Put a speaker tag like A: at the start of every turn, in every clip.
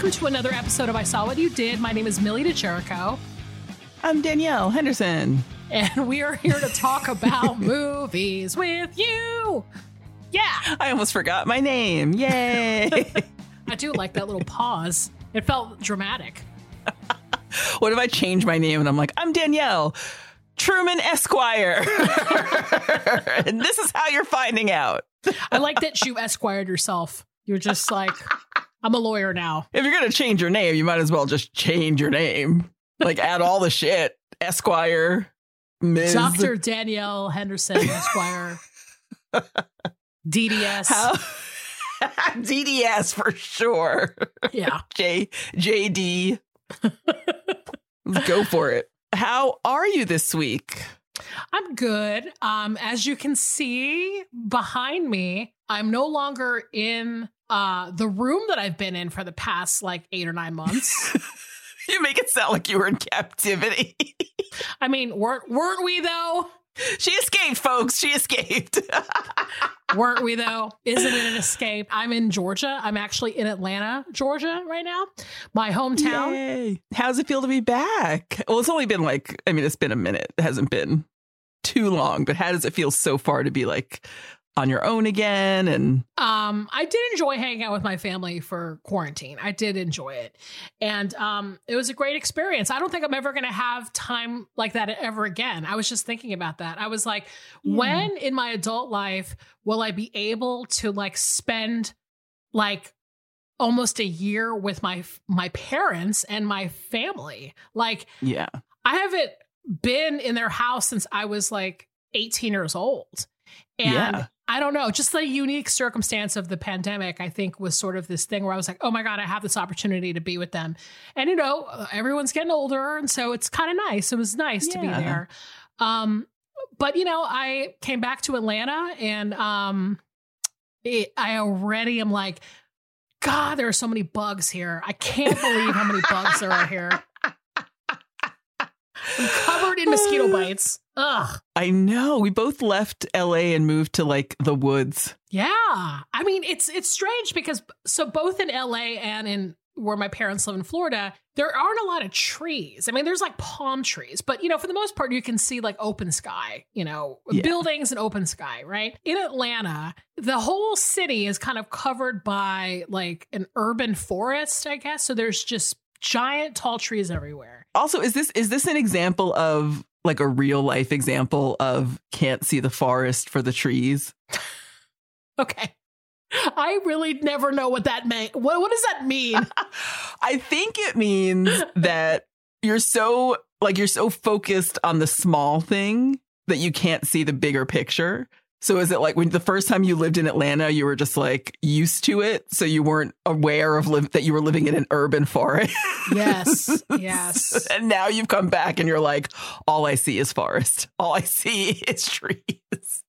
A: Welcome to another episode of I Saw What You Did. My name is Millie De Chirico.
B: I'm Danielle Henderson.
A: and we are here to talk about movies with you. Yeah,
B: I almost forgot my name. Yay!
A: I do like that little pause. It felt dramatic.
B: what if I change my name and I'm like, I'm Danielle Truman Esquire? and this is how you're finding out.
A: I like that you esquired yourself. You're just like, I'm a lawyer now.
B: If you're gonna change your name, you might as well just change your name. Like add all the shit. Esquire, Ms.
A: Dr. Danielle Henderson, Esquire, DDS.
B: How? DDS for sure.
A: Yeah.
B: J JD. Go for it. How are you this week?
A: I'm good. Um, as you can see behind me, I'm no longer in uh the room that I've been in for the past like eight or nine months.
B: You make it sound like you were in captivity.
A: I mean, weren't weren't we though?
B: she escaped, folks. She escaped.
A: Weren't we though? Isn't it an escape? I'm in Georgia. I'm actually in Atlanta, Georgia right now, my hometown.
B: Yay. How's it feel to be back? Well, it's only been like, I mean, it's been a minute. It hasn't been too long, but how does it feel so far to be like on your own again? And
A: Um, I did enjoy hanging out with my family for quarantine. I did enjoy it. And um, it was a great experience. I don't think I'm ever going to have time like that ever again. I was just thinking about that. I was like, when in my adult life will I be able to like spend like almost a year with my my parents and my family? Like
B: yeah.
A: I haven't been in their house since I was like 18 years old. And
B: Yeah.
A: I don't know, just the unique circumstance of the pandemic, I think was sort of this thing where I was like, oh my God, I have this opportunity to be with them. And, you know, everyone's getting older. And so it's kind of nice. It was nice to be there. Um, but, you know, I came back to Atlanta and um, it, I already am like, God, there are so many bugs here. I can't believe how many bugs there are here. I'm covered in mosquito bites. Ugh.
B: I know. We both left LA and moved to like the woods.
A: Yeah. I mean, it's it's strange because so both in LA and in where my parents live in Florida, there aren't a lot of trees. I mean, there's like palm trees, but you know, for the most part, you can see like open sky, you know,
B: Yeah.
A: buildings and open sky, right? In Atlanta, the whole city is kind of covered by like an urban forest, I guess. So there's just giant tall trees everywhere.
B: Also, is this is this an example of like a real life example of can't see the forest for the trees?
A: Okay. I really never know what that meant. What, what does that mean?
B: I think it means that you're so like you're so focused on the small thing that you can't see the bigger picture. So is it like when the first time you lived in Atlanta, you were just like used to it, so you weren't aware of live, that you were living in an urban forest?
A: Yes. Yes.
B: and now you've come back and you're like, all I see is forest. All I see is trees.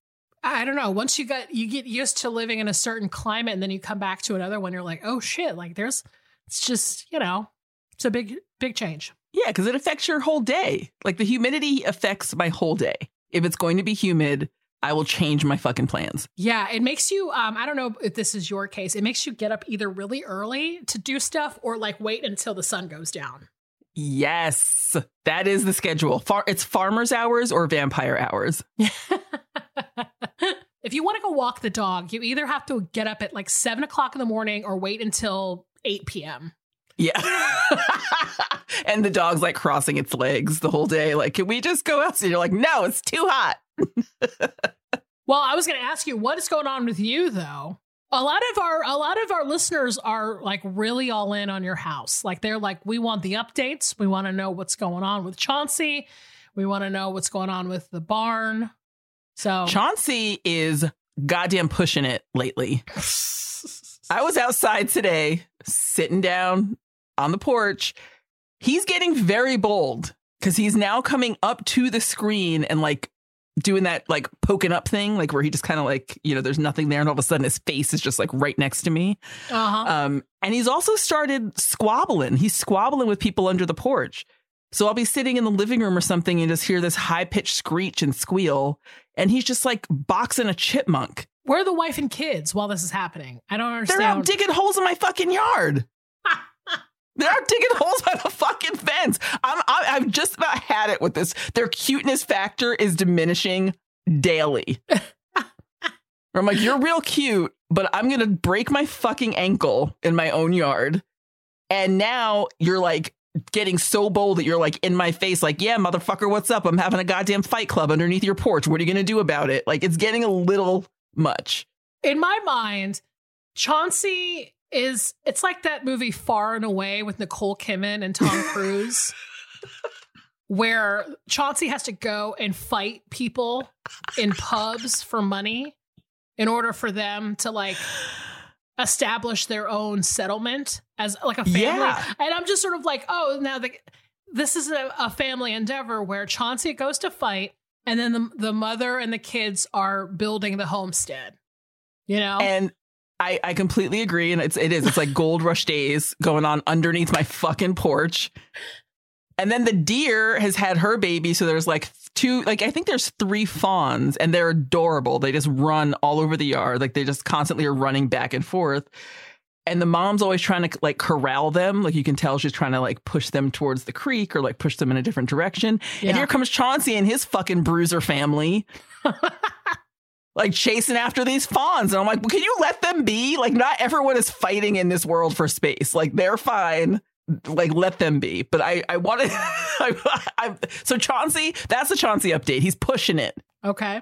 A: I don't know. Once you get you get used to living in a certain climate and then you come back to another one, you're like, oh shit, like there's it's just, you know, it's a big, big change.
B: Yeah, because it affects your whole day. Like the humidity affects my whole day. If it's going to be humid, I will change my fucking plans.
A: Yeah, it makes you um, I don't know if this is your case, it makes you get up either really early to do stuff or like wait until the sun goes down.
B: Yes, that is the schedule. Far- it's farmer's hours or vampire hours.
A: if you want to go walk the dog, you either have to get up at like seven o'clock in the morning or wait until 8 p.m.
B: Yeah. and the dog's like crossing its legs the whole day. Like, can we just go outside? You're like, no, it's too hot.
A: Well, I was going to ask you, what is going on with you though? a lot of our a lot of our listeners are like really all in on your house. Like they're like, we want the updates. We want to know what's going on with Chauncey. We want to know what's going on with the barn. So
B: Chauncey is goddamn pushing it lately. I was outside today, sitting down on the porch. He's getting very bold because he's now coming up to the screen and like doing that like poking up thing, like where he just kind of like, you know, there's nothing there, and all of a sudden his face is just like right next to me.
A: uh-huh.
B: Um, and he's also started squabbling. He's squabbling with people under the porch. So I'll be sitting in the living room or something and just hear this high pitched screech and squeal. And he's just like boxing a chipmunk.
A: Where are the wife and kids while this is happening? I don't understand.
B: They're out digging holes in my fucking yard. They're digging holes by the fucking fence. I'm, I, I've just about had it with this. Their cuteness factor is diminishing daily. I'm like, you're real cute, but I'm gonna break my fucking ankle in my own yard. And now you're like getting so bold that you're like in my face, like, yeah, motherfucker, what's up? I'm having a goddamn fight club underneath your porch. What are you gonna do about it? Like, it's getting a little much.
A: in my mind, Chauncey is it's like that movie Far and Away with Nicole Kidman and Tom Cruise. Where Chauncey has to go and fight people in pubs for money in order for them to like establish their own settlement as like a family.
B: Yeah.
A: And I'm just sort of like, oh, now the, this is a, a family endeavor where Chauncey goes to fight, and then the the mother and the kids are building the homestead. You know,
B: And I, I completely agree. And it's it is. It's like gold rush days going on underneath my fucking porch. And then the deer has had her baby. So there's like two, like I think there's three fawns and they're adorable. They just run all over the yard. Like they just constantly are running back and forth. And the mom's always trying to like corral them. Like you can tell she's trying to like push them towards the creek or like push them in a different direction.
A: Yeah.
B: And here comes Chauncey and his fucking bruiser family. like chasing after these fawns. And I'm like, well, can you let them be? Like, not everyone is fighting in this world for space. Like, they're fine. Like, let them be. But I, I wanted, I, I, so Chauncey, that's the Chauncey update. He's pushing it.
A: okay.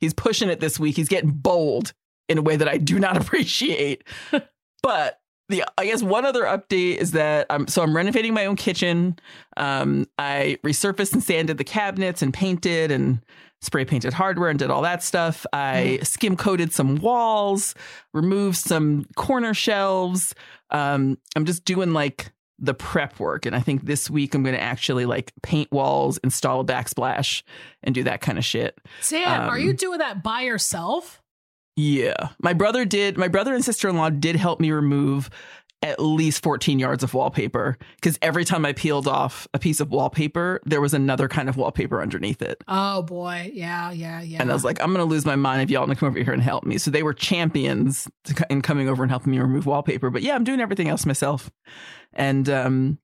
B: He's pushing it this week. He's getting bold in a way that I do not appreciate. but the I guess one other update is that I'm so I'm renovating my own kitchen. Um, I resurfaced and sanded the cabinets and painted and spray painted hardware and did all that stuff. I skim coated some walls, removed some corner shelves. Um, I'm just doing like the prep work, and I think this week I'm going to actually like paint walls, install a backsplash, and do that kind of shit.
A: Sam, are you
B: Um,
A: doing that by yourself?
B: Yeah. My brother did, my brother and sister in law did help me remove at least 14 yards of wallpaper because every time I peeled off a piece of wallpaper, there was another kind of wallpaper underneath it.
A: Oh boy, yeah, yeah, yeah.
B: And I was like, I'm going to lose my mind if y'all don't come over here and help me. So they were champions in coming over and helping me remove wallpaper. But yeah, I'm doing everything else myself. And um,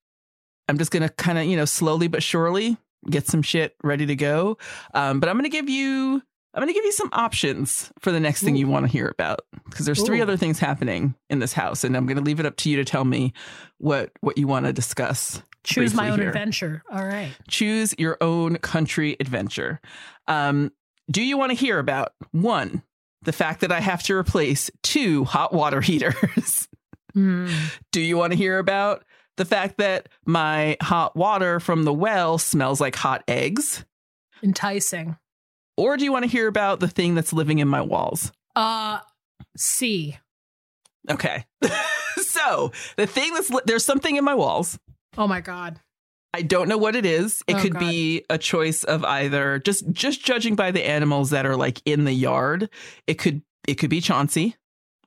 B: I'm just going to kind of, you know, slowly but surely get some shit ready to go. Um, but I'm going to give you. I'm going to give you some options for the next thing you want to hear about because there's three
A: Ooh.
B: other things happening in this house, and I'm going to leave it up to you to tell me what what you want to discuss.
A: choose my own
B: here.
A: adventure. All right.
B: Choose your own country adventure. Um, do you want to hear about one, the fact that I have to replace two hot water heaters?
A: Hmm.
B: do you want to hear about the fact that my hot water from the well smells like hot eggs?
A: Enticing.
B: Or do you want to hear about the thing that's living in my walls?
A: Uh, C.
B: Okay. so the thing that's li- there's something in my walls.
A: Oh my god.
B: I don't know what it is. It
A: Oh,
B: could
A: God.
B: be a choice of either just just judging by the animals that are like in the yard. It could it could be Chauncey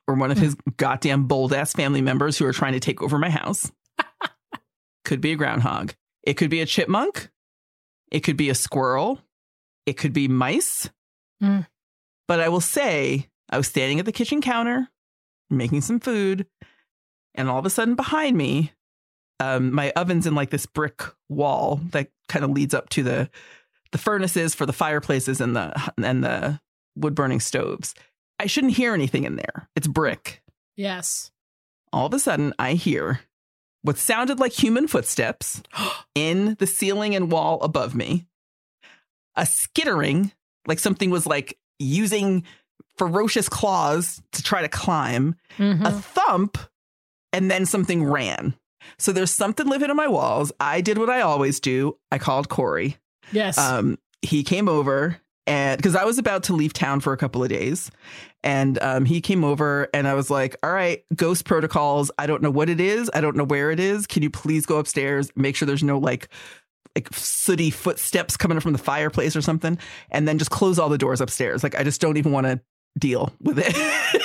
B: or one of his goddamn bold ass family members who are trying to take over my house. could be a groundhog. It could be a chipmunk. It could be a squirrel. It could be mice.
A: Mm.
B: But I will say, I was standing at the kitchen counter making some food, and all of a sudden behind me, um, my oven's in like this brick wall that kind of leads up to the the furnaces for the fireplaces and the and the wood burning stoves. I shouldn't hear anything in there. It's brick.
A: Yes.
B: All of a sudden, I hear what sounded like human footsteps in the ceiling and wall above me. A skittering, like something was like using ferocious claws to try to climb,
A: Mhm.
B: a thump, and then something ran. So there's something living on my walls. I did what I always do. I called Corey.
A: yes.
B: Um, he came over and because I was about to leave town for a couple of days, and um, he came over and I was like, "All right, ghost protocols. I don't know what it is. I don't know where it is. Can you please go upstairs? Make sure there's no like." Like sooty footsteps coming from the fireplace or something, and then just close all the doors upstairs. Like I just don't even want to deal with it.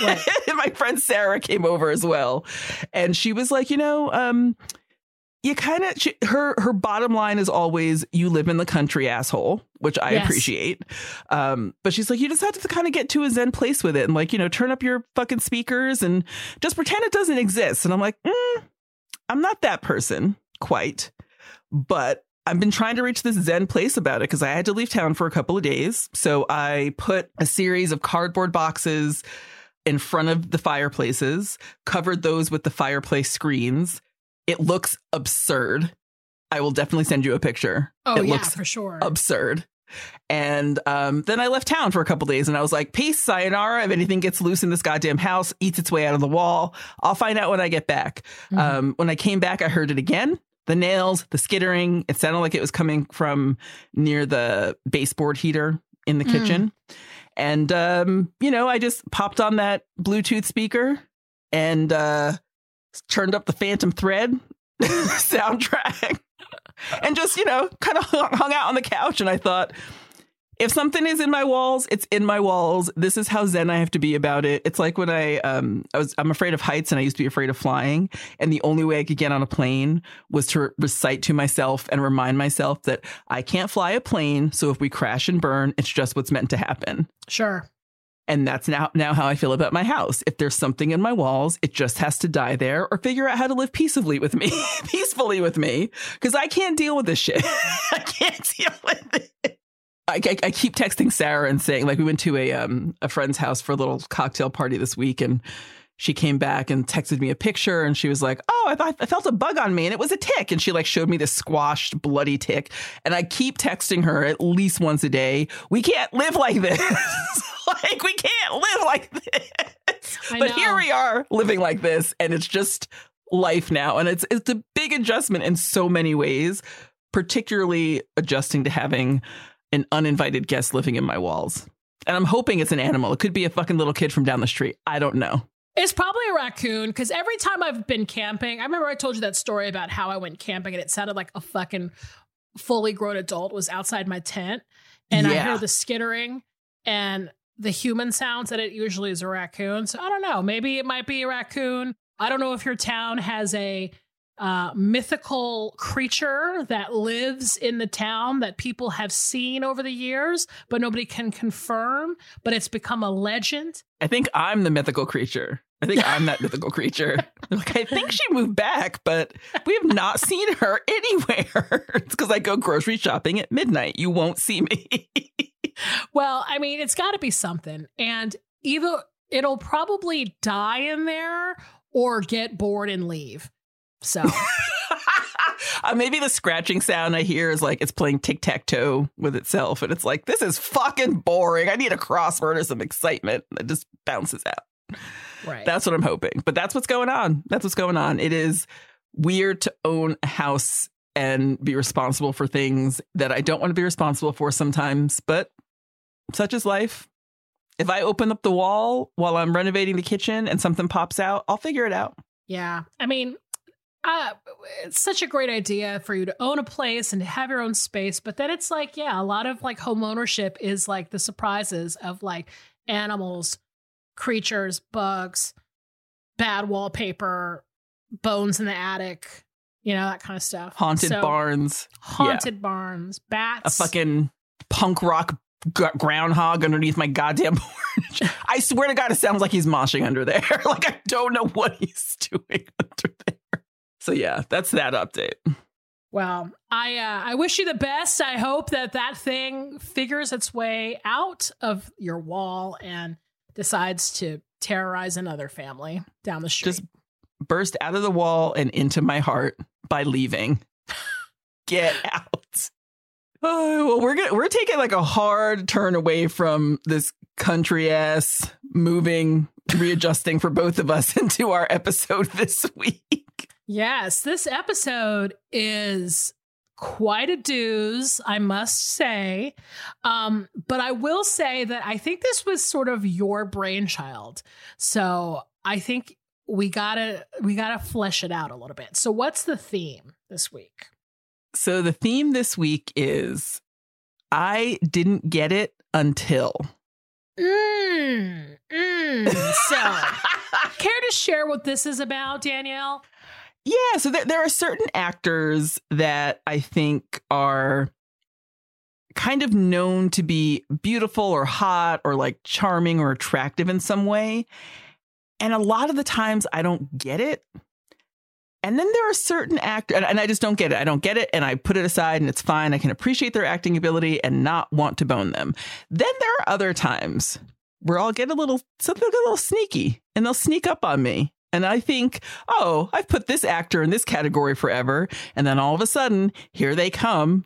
A: Right.
B: my friend Sarah came over as well, and she was like, you know, um, you kind of her her bottom line is always you live in the country asshole which i
A: Yes.
B: appreciate um but she's like you just have to kind of get to a zen place with it and like you know turn up your fucking speakers and just pretend it doesn't exist and i'm like mm, i'm not that person quite but I've been trying to reach this Zen place about it because I had to leave town for a couple of days. So I put a series of cardboard boxes in front of the fireplaces, covered those with the fireplace screens. It looks absurd. I will definitely send you a picture.
A: oh
B: it
A: yeah,
B: looks
A: for sure.
B: absurd. And um, then I left town for a couple days and I was like, peace, sayonara. If anything gets loose in this goddamn house, eats its way out of the wall, I'll find out when I get back.
A: Mhm.
B: Um, when I came back, I heard it again. The nails, the skittering. It sounded like it was coming from near the baseboard heater in the
A: Mm.
B: kitchen. And, um, you know, I just popped on that Bluetooth speaker and uh, turned up the Phantom Thread soundtrack and just, you know, kind of hung out on the couch. And I thought, if something is in my walls, it's in my walls. This is how zen I have to be about it. It's like when I um I was I'm afraid of heights and I used to be afraid of flying, and the only way I could get on a plane was to recite to myself and remind myself that I can't fly a plane, so if we crash and burn, it's just what's meant to happen.
A: sure.
B: And that's now now how I feel about my house. If there's something in my walls, it just has to die there or figure out how to live peaceably with me, peacefully with me, because I can't deal with this shit. I can't deal with it. I, I, I keep texting Sarah and saying like we went to a um a friend's house for a little cocktail party this week and she came back and texted me a picture and she was like, "Oh, I thought I felt a bug on me and it was a tick." And she like showed me this squashed bloody tick. And I keep texting her at least once a day. We can't live like this. like we can't live like this.
A: I
B: but
A: know.
B: here we are living like this and it's just life now and it's it's a big adjustment in so many ways, particularly adjusting to having an uninvited guest living in my walls. And I'm hoping it's an animal. It could be a fucking little kid from down the street. I don't know.
A: It's probably a raccoon because every time I've been camping, I remember I told you that story about how I went camping and it sounded like a fucking fully grown adult was outside my tent. And I
B: Yeah.
A: hear the skittering and the human sounds that it usually is a raccoon. So I don't know. Maybe it might be a raccoon. I don't know if your town has a uh, mythical creature that lives in the town that people have seen over the years, but nobody can confirm. But it's become a legend.
B: I think I'm the mythical creature. I think I'm that mythical creature. Like I think she moved back, but we have not seen her anywhere. It's because I go grocery shopping at midnight. You won't see me.
A: Well, I mean, it's got to be something. And either it'll probably die in there or get bored and leave. So,
B: uh, maybe the scratching sound I hear is like it's playing tic tac toe with itself, and it's like this is fucking boring. I need a crossword or some excitement. And it just bounces out.
A: right.
B: That's what I'm hoping. But that's what's going on. That's what's going on. It is weird to own a house and be responsible for things that I don't want to be responsible for sometimes, but such is life. If I open up the wall while I'm renovating the kitchen and something pops out, I'll figure it out.
A: yeah. I mean, uh, it's such a great idea for you to own a place and to have your own space. But then it's like, yeah, a lot of like home ownership is like the surprises of like animals, creatures, bugs, bad wallpaper, bones in the attic, you know, that kind of stuff.
B: Haunted
A: So-
B: barns,
A: haunted barns, bats.
B: a fucking punk rock g- groundhog underneath my goddamn porch. I swear to God, it sounds like he's moshing under there. like I don't know what he's doing under there. So yeah, that's that update.
A: Well, I uh, I wish you the best. I hope that that thing figures its way out of your wall and decides to terrorize another family down the street.
B: Just burst out of the wall and into my heart by leaving. Get out. Oh, well, we're gonna we're taking like a hard turn away from this country ass moving, readjusting for both of us into our episode this week.
A: Yes, this episode is quite a dooz, I must say. Um, but I will say that I think this was sort of your brainchild. So I think we gotta we gotta flesh it out a little bit. So what's the theme this week?
B: So the theme this week is I didn't get it until.
A: Mm, mm. So, care to share what this is about, Danielle?
B: Yeah, so there, there are certain actors that I think are kind of known to be beautiful or hot or like charming or attractive in some way. And a lot of the times I don't get it. And then there are certain actors, and, and I just don't get it. I don't get it, and I put it aside, and it's fine. I can appreciate their acting ability and not want to bone them. Then there are other times where I'll get a little something a little sneaky, and they'll sneak up on me, and I think, oh, I've put this actor in this category forever, and then all of a sudden, here they come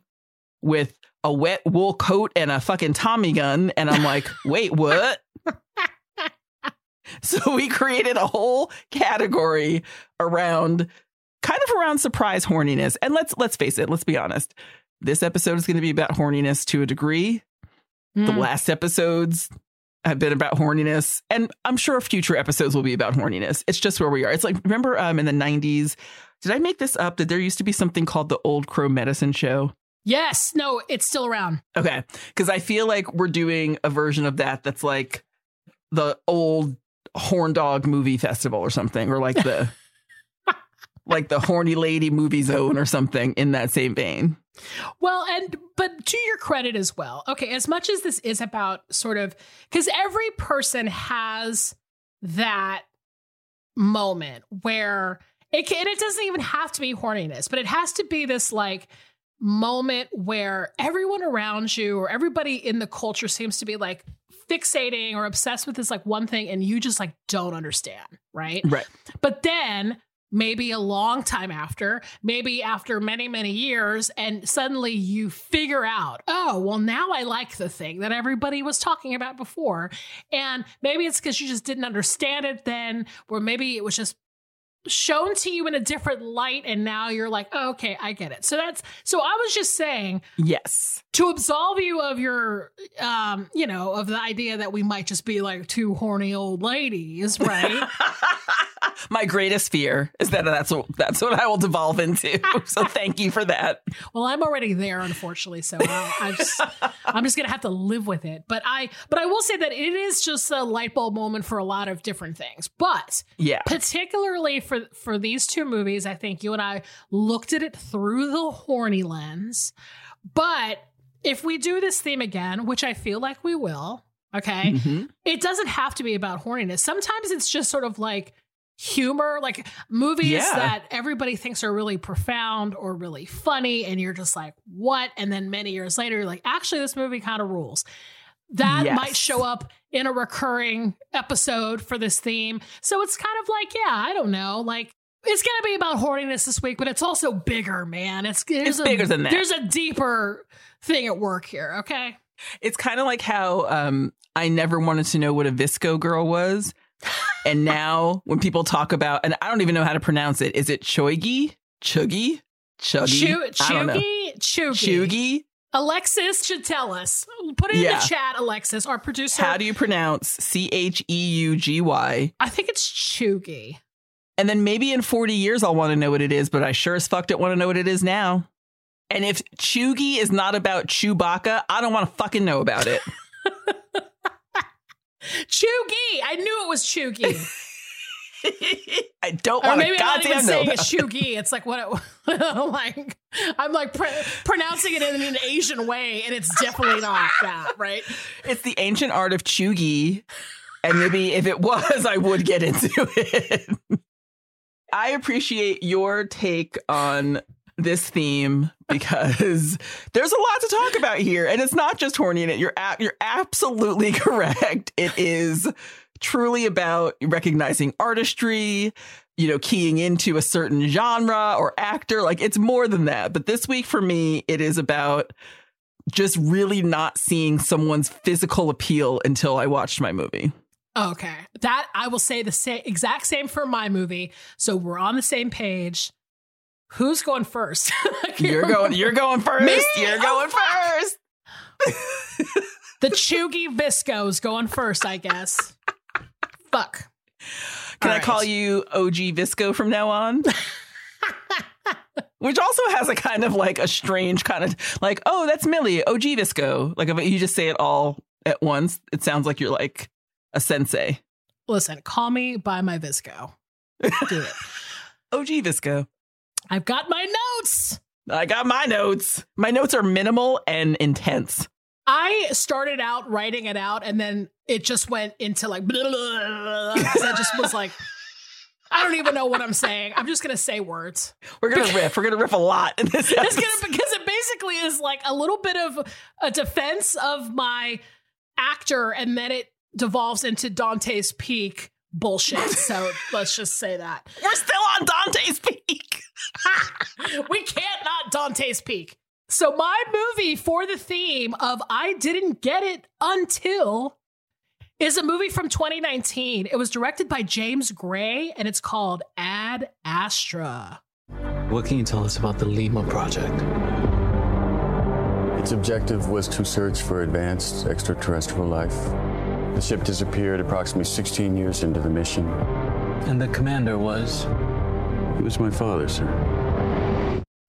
B: with a wet wool coat and a fucking Tommy gun, and I'm like, wait, what? so we created a whole category around kind of around surprise horniness. And let's let's face it, let's be honest. This episode is going to be about horniness to a degree. Mm. The hmm. last episodes have been about horniness, and I'm sure future episodes will be about horniness. It's just where we are. It's like remember um, in the '90s. Did I make this up? That there used to be something called the Old Crow Medicine Show.
A: Yes, no, it's still around.
B: Okay, because I feel like we're doing a version of that that's like the old horn dog movie festival or something, or like the like the horny lady movie zone or something in that same vein.
A: Well, and but to your credit as well. Okay, as much as this is about sort of because every person has that moment where it can, and it doesn't even have to be horniness, but it has to be this like moment where everyone around you or everybody in the culture seems to be like fixating or obsessed with this like one thing and you just like don't understand, right?
B: Right.
A: But then maybe a long time after, maybe after many, many years, and suddenly you figure out, oh, well, now I like the thing that everybody was talking about before. And maybe it's because you just didn't understand it then, or maybe it was just shown to you in a different light and now you're like oh, okay i get it. So that's so i was just saying
B: yes.
A: to absolve you of your um you know of the idea that we might just be like two horny old ladies right?
B: My greatest fear is that that's what that's what i will devolve into. So thank you for that.
A: Well i'm already there unfortunately so I, I just i'm just gonna have to live with it. But i but i will say that it is just a light bulb moment for a lot of different things. But
B: yeah.
A: particularly for for for these two movies, I think you and I looked at it through the horny lens. But if we do this theme again, which I feel like we will, okay, mm-hmm. it doesn't have to be about horniness. Sometimes it's just sort of like humor, like movies yeah. that everybody thinks are really profound or really funny, and you're just like, what? And then many years later, you're like, actually, this movie kind of rules that yes. might show up in a recurring episode for this theme. So it's kind of like, yeah, I don't know, like it's going to be about horniness this week, but it's also bigger, man. It's
B: it's
A: a,
B: bigger than that.
A: There's a deeper thing at work here. Okay,
B: it's kind of like how um, I never wanted to know what a VSCO girl was, and now when people talk about, and I don't even know how to pronounce it, is it Choigi, Chuggy, Chuggy,
A: Chuggy,
B: Chuggy?
A: Alexis should tell us. Put it yeah. in the chat, Alexis, our producer.
B: How do you pronounce C H E U G Y?
A: I think it's Chugi.
B: And then maybe in 40 years I'll want to know what it is, but I sure as fuck don't want to know what it is now. And if Chugi is not about Chewbacca, I don't want to fucking know about it.
A: Chugi! I knew it was Chugi.
B: I don't want to goddamn
A: I'm saying it's Shugi. It's like what it, like I'm like pronouncing it in an Asian way, and it's definitely not that, right?
B: It's the ancient art of Chugi, and maybe if it was, I would get into it. I appreciate your take on this theme because there's a lot to talk about here, and it's not just horny in it. You're a- you're absolutely correct. It is truly about recognizing artistry, you know, keying into a certain genre or actor. Like it's more than that. But this week for me, it is about just really not seeing someone's physical appeal until I watched my movie.
A: Okay. That I will say the same exact same for my movie. So we're on the same page. Who's going first?
B: you're going you're going first.
A: Me?
B: You're oh, going
A: Oh,
B: first.
A: the Chugi Visco's going first, I guess. Fuck.
B: Can
A: All
B: I call you OG Visco from now on? Which also has a kind of like a strange kind of like, oh, that's Millie, OG Visco. Like if you just say it all at once, it sounds like you're like a sensei.
A: Listen, call me by my Visco. Do it.
B: OG Visco.
A: I've got my notes.
B: I got my notes. My notes are minimal and intense.
A: I started out writing it out and then it just went into like, blah, blah, blah, I just was like, I don't even know what I'm saying. I'm just going to say words.
B: We're gonna riff. We're gonna riff a lot in this episode.
A: gonna because it basically is like a little bit of a defense of my actor, and then it devolves into Dante's Peak bullshit. So let's just say that
B: We're still on Dante's Peak.
A: we can't not Dante's Peak. So my movie for the theme of I didn't get it until is a movie from 2019. It was directed by James Gray and it's called Ad Astra.
C: What can you tell us about the Lima project?
D: Its objective was to search for advanced extraterrestrial life. The ship disappeared approximately 16 years into the mission.
C: And the commander was.
D: He was my father, sir.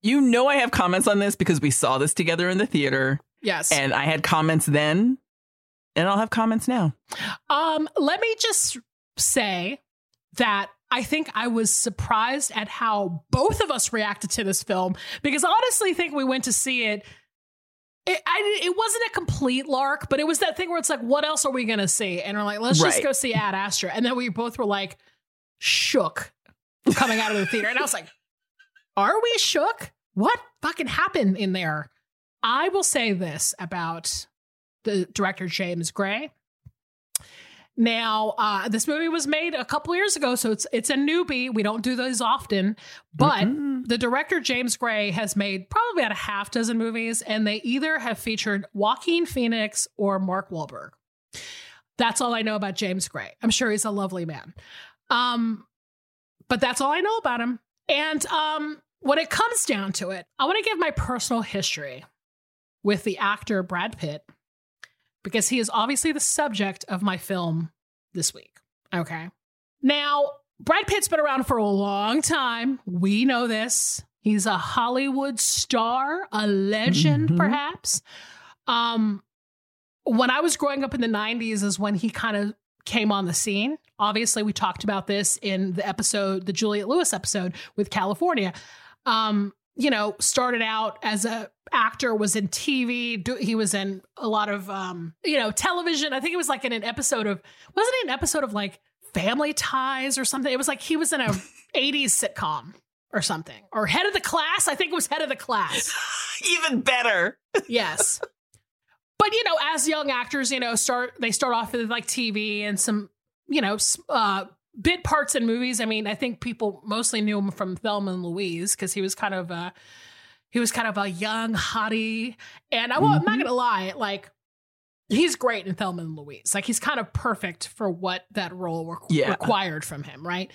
B: You know I have comments on this because we saw this together in the theater,
A: Yes.
B: and I had comments then, and I'll have comments now.
A: Um, let me just say that I think I was surprised at how both of us reacted to this film because I honestly think we went to see it. It, I, it wasn't a complete lark, but it was that thing where it's like, what else are we going to see? And we're like, let's just go see Ad Astra. And then we both were like, shook coming out of the theater. And I was like, are we shook? What fucking happened in there? I will say this about the director, James Gray. Now, uh, this movie was made a couple years ago, so it's it's a newbie. We don't do those often, but
B: Mhm.
A: the director James Gray has made probably about a half dozen movies, and they either have featured Joaquin Phoenix or Mark Wahlberg. That's all I know about James Gray. I'm sure he's a lovely man, um, but that's all I know about him. And um, when it comes down to it, I want to give my personal history with the actor Brad Pitt because he is obviously the subject of my film this week. Okay. Now, Brad Pitt's been around for a long time. We know this. He's a Hollywood star, a legend,
B: Mhm.
A: perhaps. Um, when I was growing up in the 90s is when he kind of came on the scene. Obviously, we talked about this in the episode, the Juliette Lewis episode with California. Um, you know, started out as a actor, was in TV. Do, he was in a lot of, um, you know, television. I think it was like in an episode of, wasn't it an episode of like Family Ties or something? It was like he was in a 80s sitcom or something, or Head of the Class. I think it was Head of the Class.
B: Even better.
A: yes. But you know, as young actors, you know, start they start off with like TV and some, you know, uh, bit parts in movies. I mean, I think people mostly knew him from Thelma and Louise because he was kind of a he was kind of a young hottie. And I, won't- I'm not
B: mm-hmm.
A: gonna lie, like he's great in Thelma and Louise. Like he's kind of perfect for what that role re-
B: Yeah.
A: required from him, right?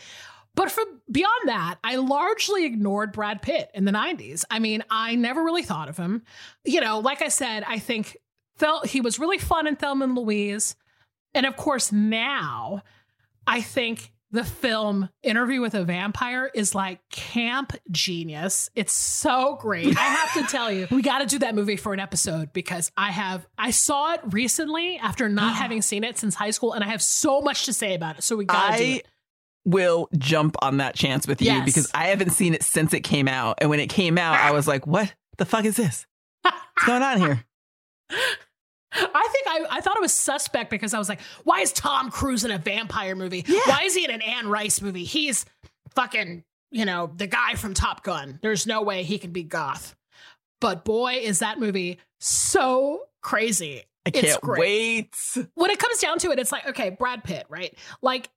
A: But for beyond that, I largely ignored Brad Pitt in the 90s. I mean, I never really thought of him. You know, like I said, I think Thel- he was really fun in Thelma and Louise. And of course, now I think the film Interview with a Vampire is like camp genius. It's so great. I have to tell you, we got to do that movie for an episode because I have I saw it recently after not having seen it since high school and I have so much to say about it. So we got to do
B: I
A: it.
B: will jump on that chance with you
A: Yes.
B: because I haven't seen it since it came out. And when it came out, I was like, what the fuck is this? What's going on here?
A: I think I, I thought it was suspect because I was like, why is Tom Cruise in a vampire movie?
B: Yeah.
A: Why is he in an Anne Rice movie? He's fucking, you know, the guy from Top Gun. There's no way he can be goth. But boy, is that movie so crazy.
B: I
A: It's
B: can't
A: great.
B: wait.
A: When it comes down to it, it's like, okay, Brad Pitt, right? Like,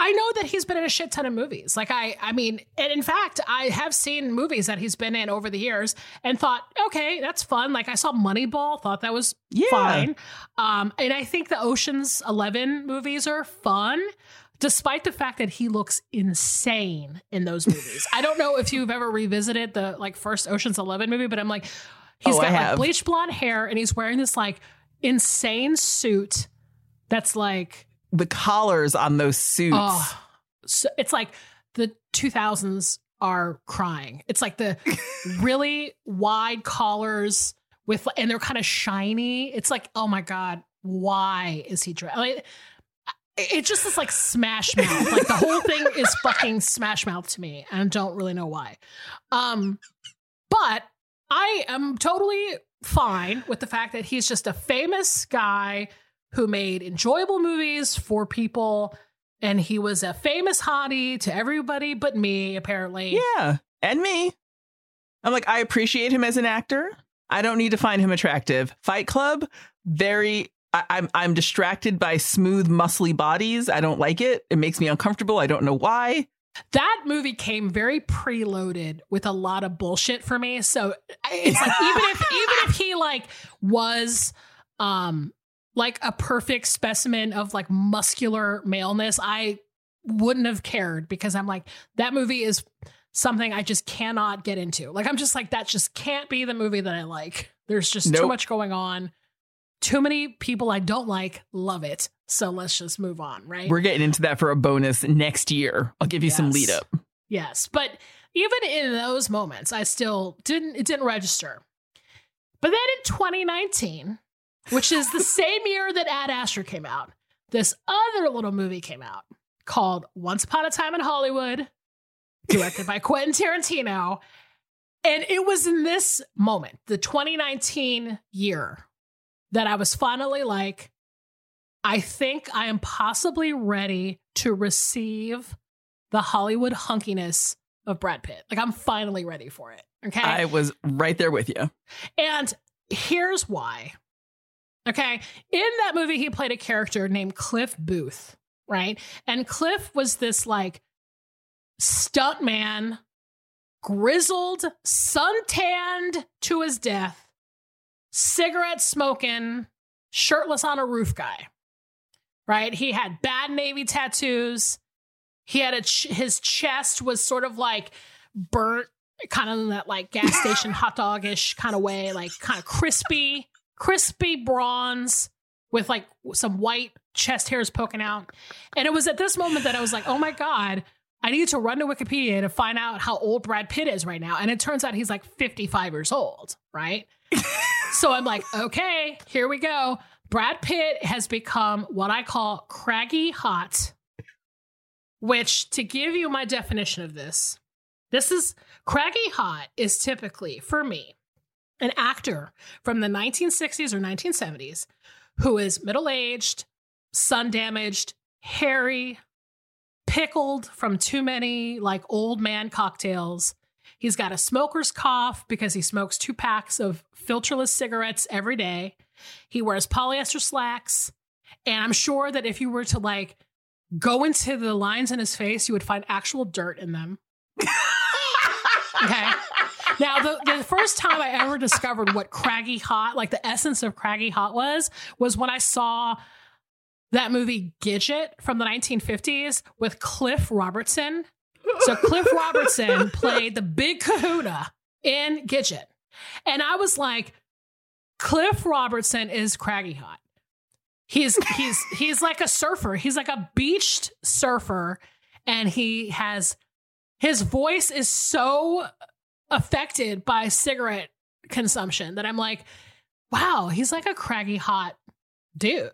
A: I know that he's been in a shit ton of movies. Like I, I mean, and in fact, I have seen movies that he's been in over the years and thought, okay, that's fun. Like I saw Moneyball, thought that was
B: Yeah.
A: fine. Um, and I think the Ocean's Eleven movies are fun, despite the fact that he looks insane in those movies. I don't know if you've ever revisited the like first Ocean's Eleven movie, but I'm like, he's
B: Oh,
A: got like bleach blonde hair and he's wearing this like insane suit that's like
B: The collars on those suits.
A: Oh, so it's like the 2000s are crying. It's like the really wide collars with, and they're kind of shiny. It's like, oh my god, why is he dressed? Like, it just is like smash mouth. Like the whole thing is fucking smash mouth to me, and I don't really know why. Um, but I am totally fine with the fact that he's just a famous guy who made enjoyable movies for people and he was a famous hottie to everybody but me apparently
B: Yeah. And me. I'm like, I appreciate him as an actor. I don't need to find him attractive. Fight Club, very I, I'm I'm distracted by smooth, muscly bodies. I don't like it. It makes me uncomfortable. I don't know why.
A: that movie came very preloaded with a lot of bullshit for me so it's like even if even if he like was um like a perfect specimen of like muscular maleness i wouldn't have cared because i'm like that movie is something i just cannot get into. Like i'm just like that just can't be the movie that i like. There's just too much going on. Too many people i don't like love it. So let's just move on right?
B: We're getting into that for a bonus next year. I'll give you some lead up.
A: Yes, but even in those moments, I still didn't it didn't register. But then in 2019, which is the same year that Ad Astra came out, this other little movie came out called Once Upon a Time in Hollywood, directed by Quentin Tarantino. And it was in this moment, the 2019 year, that I was finally like, I think I am possibly ready to receive the Hollywood hunkiness of Brad Pitt. Like I'm finally ready for it. Okay.
B: I was right there with you.
A: and here's why. Okay. In that movie, he played a character named Cliff Booth, right? And Cliff was this like stuntman, grizzled, suntanned to his death, cigarette smoking, shirtless on a roof guy, right? He had bad Navy tattoos. He had a ch- his chest was sort of like burnt, kind of in that like gas station hot dogish kind of way, like kind of crispy, crispy bronze with like some white chest hairs poking out. And it was at this moment that I was like, oh my god. I need to run to Wikipedia to find out how old Brad Pitt is right now. And it turns out he's like 55 years old, right? so I'm like, okay, here we go. Brad Pitt has become what I call craggy hot, which to give you my definition of this, this is craggy hot is typically for me an actor from the 1960s or 1970s who is middle aged, sun damaged, hairy, pickled from too many like old man cocktails. He's got a smoker's cough because he smokes two packs of filterless cigarettes every day. He wears polyester slacks. And I'm sure that if you were to like go into the lines in his face, you would find actual dirt in them. okay. Now, the, the first time I ever discovered what craggy hot, like the essence of craggy hot was, was when I saw that movie Gidget from the 1950s with Cliff Robertson. So Cliff Robertson played the big kahuna in Gidget. And I was like, Cliff Robertson is craggy hot. He's he's he's like a surfer. He's like a beached surfer and he has his voice is so affected by cigarette consumption that I'm like, wow, he's like a craggy hot dude.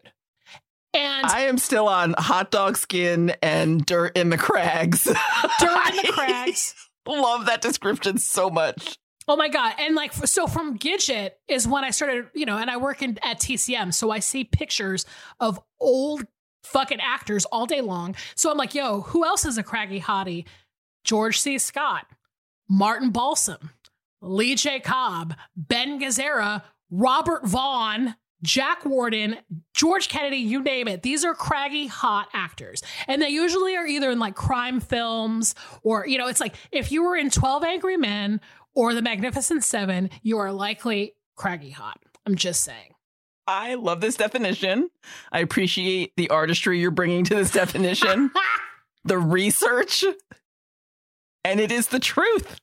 A: And
B: I am still on hot dog skin and dirt in the crags.
A: dirt in the crags.
B: Love that description so much.
A: Oh my god! And like, so from Gidget is when I started, you know, and I work in at TCM, so I see pictures of old fucking actors all day long. So I'm like, yo, who else is a craggy hottie? George C. Scott, Martin Balsam, Lee J. Cobb, Ben Gazzara, Robert Vaughn, Jack Warden, George Kennedy, you name it. These are craggy, hot actors. And they usually are either in like crime films or, you know, it's like if you were in 12 Angry Men or The Magnificent Seven, you are likely craggy hot. I'm just saying.
B: I love this definition. I appreciate the artistry you're bringing to this definition, the research, and it is the truth.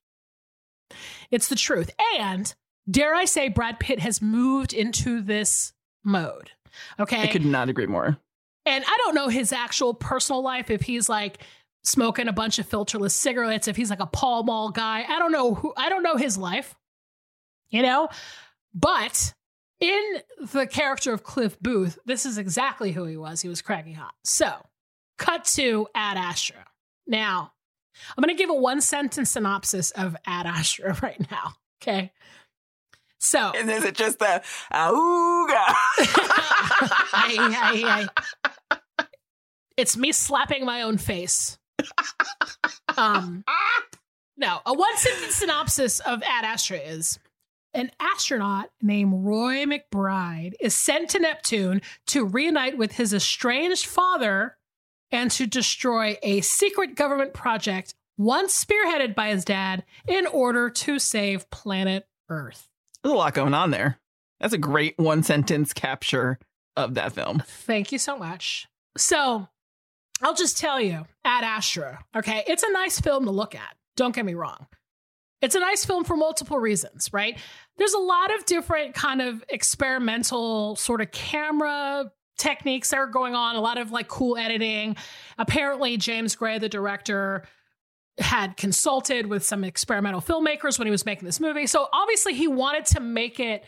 A: It's the truth. And dare I say, Brad Pitt has moved into this mode. Okay.
B: I could not agree more.
A: And I don't know his actual personal life, if he's like smoking a bunch of filterless cigarettes, if he's like a Pall Mall guy. I don't know who, I don't know his life, you know? But in the character of Cliff Booth, this is exactly who he was. He was craggy hot. So, cut to Ad Astra. Now, I'm going to give a one sentence synopsis of Ad Astra right now. Okay. So,
B: and is it just the auga?
A: It's me slapping my own face. Um, no, a one sentence synopsis of Ad Astra is an astronaut named Roy McBride is sent to Neptune to reunite with his estranged father and to destroy a secret government project once spearheaded by his dad in order to save planet Earth.
B: There's a lot going on there. That's a great one sentence capture of that film.
A: Thank you so much. So I'll just tell you, Ad Astra, okay, it's a nice film to look at. Don't get me wrong. It's a nice film for multiple reasons, right? There's a lot of different kind of experimental sort of camera techniques that are going on, a lot of like cool editing. Apparently, James Gray, the director, had consulted with some experimental filmmakers when he was making this movie. So obviously he wanted to make it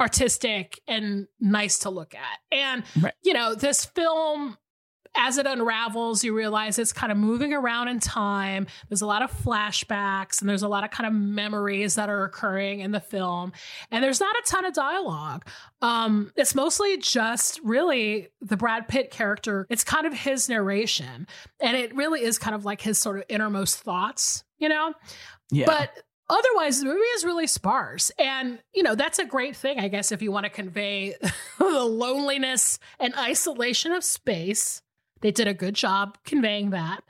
A: artistic and nice to look at. And right. you know, this film as it unravels, you realize it's kind of moving around in time. There's a lot of flashbacks and there's a lot of kind of memories that are occurring in the film. And there's not a ton of dialogue. Um, it's mostly just really the Brad Pitt character. It's kind of his narration. And it really is kind of like his sort of innermost thoughts, you know?
B: Yeah.
A: But otherwise the movie is really sparse and you know that's a great thing i guess if you want to convey the loneliness and isolation of space they did a good job conveying that.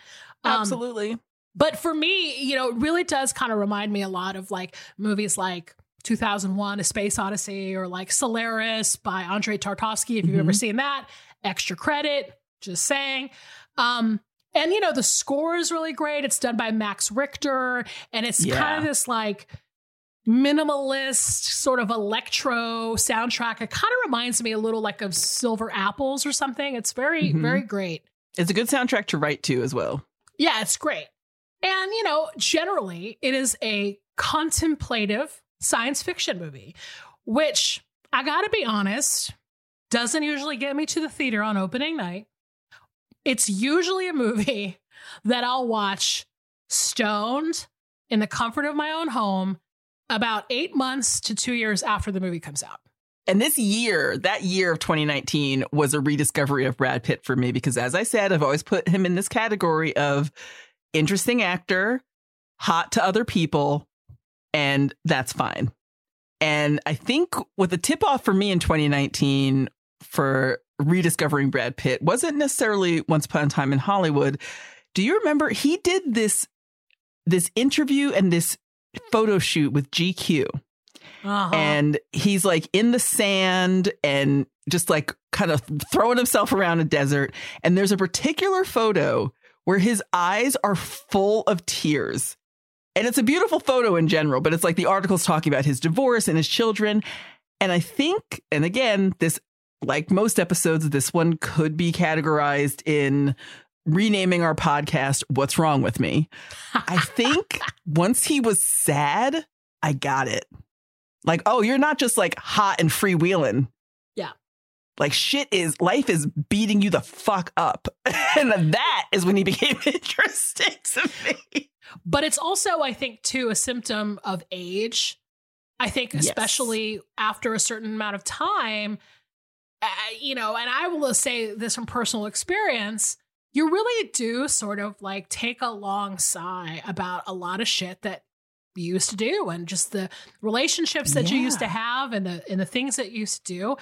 B: Um, Absolutely.
A: But for me, you know, it really does kind of remind me a lot of like movies like 2001 A Space Odyssey or like Solaris by Andrei Tarkovsky if you've mm-hmm. ever seen that. Extra credit, just saying. Um and you know the score is really great. It's done by Max Richter and it's yeah. kind of this like minimalist sort of electro soundtrack. It kind of reminds me a little like of Silver Apples or something. It's very, mm-hmm. very great.
B: It's a good soundtrack to write to as well.
A: Yeah, it's great. And, you know, generally, it is a contemplative science fiction movie, which I gotta be honest, doesn't usually get me to the theater on opening night. It's usually a movie that I'll watch stoned in the comfort of my own home about eight months to two years after the movie comes out.
B: And this year, that year of 2019 was a rediscovery of Brad Pitt for me because, as I said, I've always put him in this category of interesting actor, hot to other people, and that's fine. And I think what the tip off for me in 2019 for rediscovering Brad Pitt wasn't necessarily Once Upon a Time in Hollywood. Do you remember he did this this interview and this photo shoot with GQ. Uh-huh. And he's like in the sand and just like kind of throwing himself around a desert. And there's a particular photo where his eyes are full of tears. And it's a beautiful photo in general, but it's like the article's talking about his divorce and his children. And I think, and again, this, like most episodes, this one could be categorized in renaming our podcast What's Wrong with Me. I think once he was sad, I got it. Like, oh, you're not just like hot and freewheeling.
A: Yeah.
B: Like shit is life is beating you the fuck up. and that is when he became interesting to me.
A: But it's also, I think, too, a symptom of age. I think, especially yes. after a certain amount of time, uh, you know, and I will say this from personal experience you really do sort of like take a long sigh about a lot of shit that you used to do and just the relationships that you used to have and the and the things that you used to do.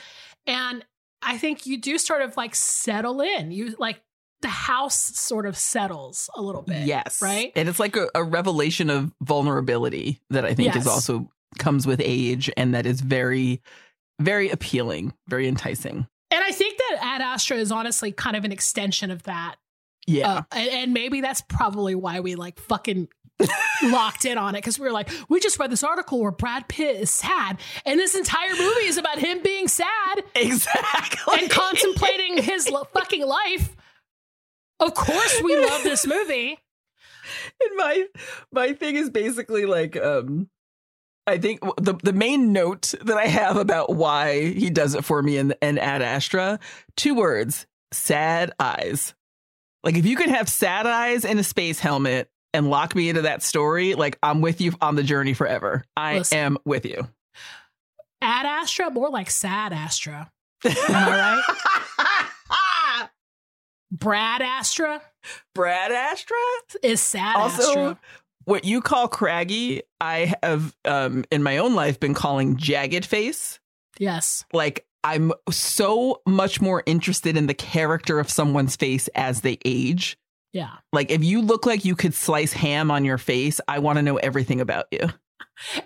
A: And I think you do sort of like settle in. You like the house sort of settles a little bit.
B: Yes.
A: Right?
B: And it's like a, a revelation of vulnerability that I think
A: Yes.
B: is also comes with age and that is very, very appealing, very enticing.
A: And I think that Ad Astra is honestly kind of an extension of that.
B: Yeah.
A: Uh, and, and maybe that's probably why we like fucking locked in on it because we were like, we just read this article where Brad Pitt is sad, and this entire movie is about him being sad
B: exactly.
A: and contemplating his lo- fucking life. Of course, we love this movie.
B: And my my thing is basically like um I think the the main note that I have about why he does it for me and in Ad Astra, two words: sad eyes. Like if you could have sad eyes in a space helmet and lock me into that story, like I'm with you on the journey forever. I
A: Listen.
B: am with you.
A: Ad Astra, more like Sad Astra. Am I right? Brad Astra
B: Brad Astra?
A: is Sad
B: also
A: Astra.
B: What you call craggy, I have um in my own life been calling jagged face.
A: Yes.
B: like I'm so much more interested in the character of someone's face as they age.
A: Yeah.
B: Like if you look like you could slice ham on your face, I want to know everything about you.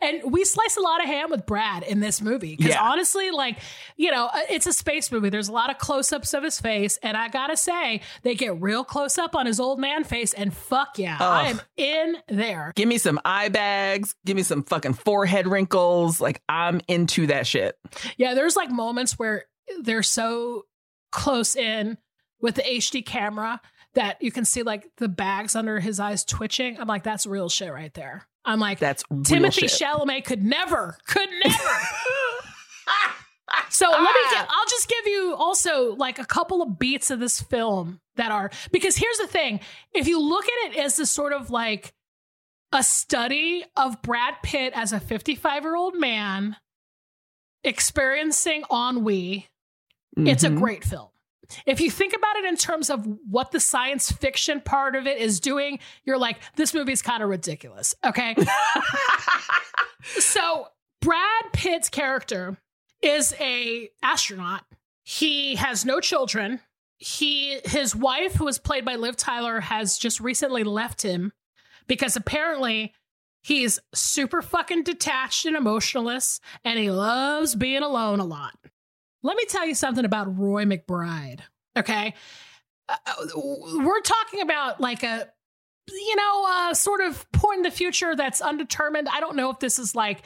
A: And we slice a lot of ham with Brad in this movie. Because
B: Yeah.
A: honestly, like, you know, uh, it's a space movie. There's a lot of close ups of his face. And I gotta say, they get real close up on his old man face. And fuck yeah, I am in there.
B: Give me some eye bags, give me some fucking forehead wrinkles. Like I'm into that shit.
A: Yeah, there's like moments where they're so close in with the HD camera that you can see like the bags under his eyes twitching. I'm like, that's real shit right there. I'm like,
B: That's Timothée.
A: Chalamet could never, could never. so let me get, I'll just give you also like a couple of beats of this film that are, because here's the thing if you look at it as this sort of like a study of Brad Pitt as a 55 year old man experiencing ennui, it's a
B: Mhm.
A: great film. If you think about it in terms of what the science fiction part of it is doing, you're like, this movie's kind of ridiculous. Okay. so Brad Pitt's character is a astronaut. He has no children. He his wife, who was played by Liv Tyler, has just recently left him because apparently he's super fucking detached and emotionless, and he loves being alone a lot. Let me tell you something about Roy McBride. Okay. Uh, we're talking about like a, you know, uh, sort of point in the future that's undetermined. I don't know if this is like,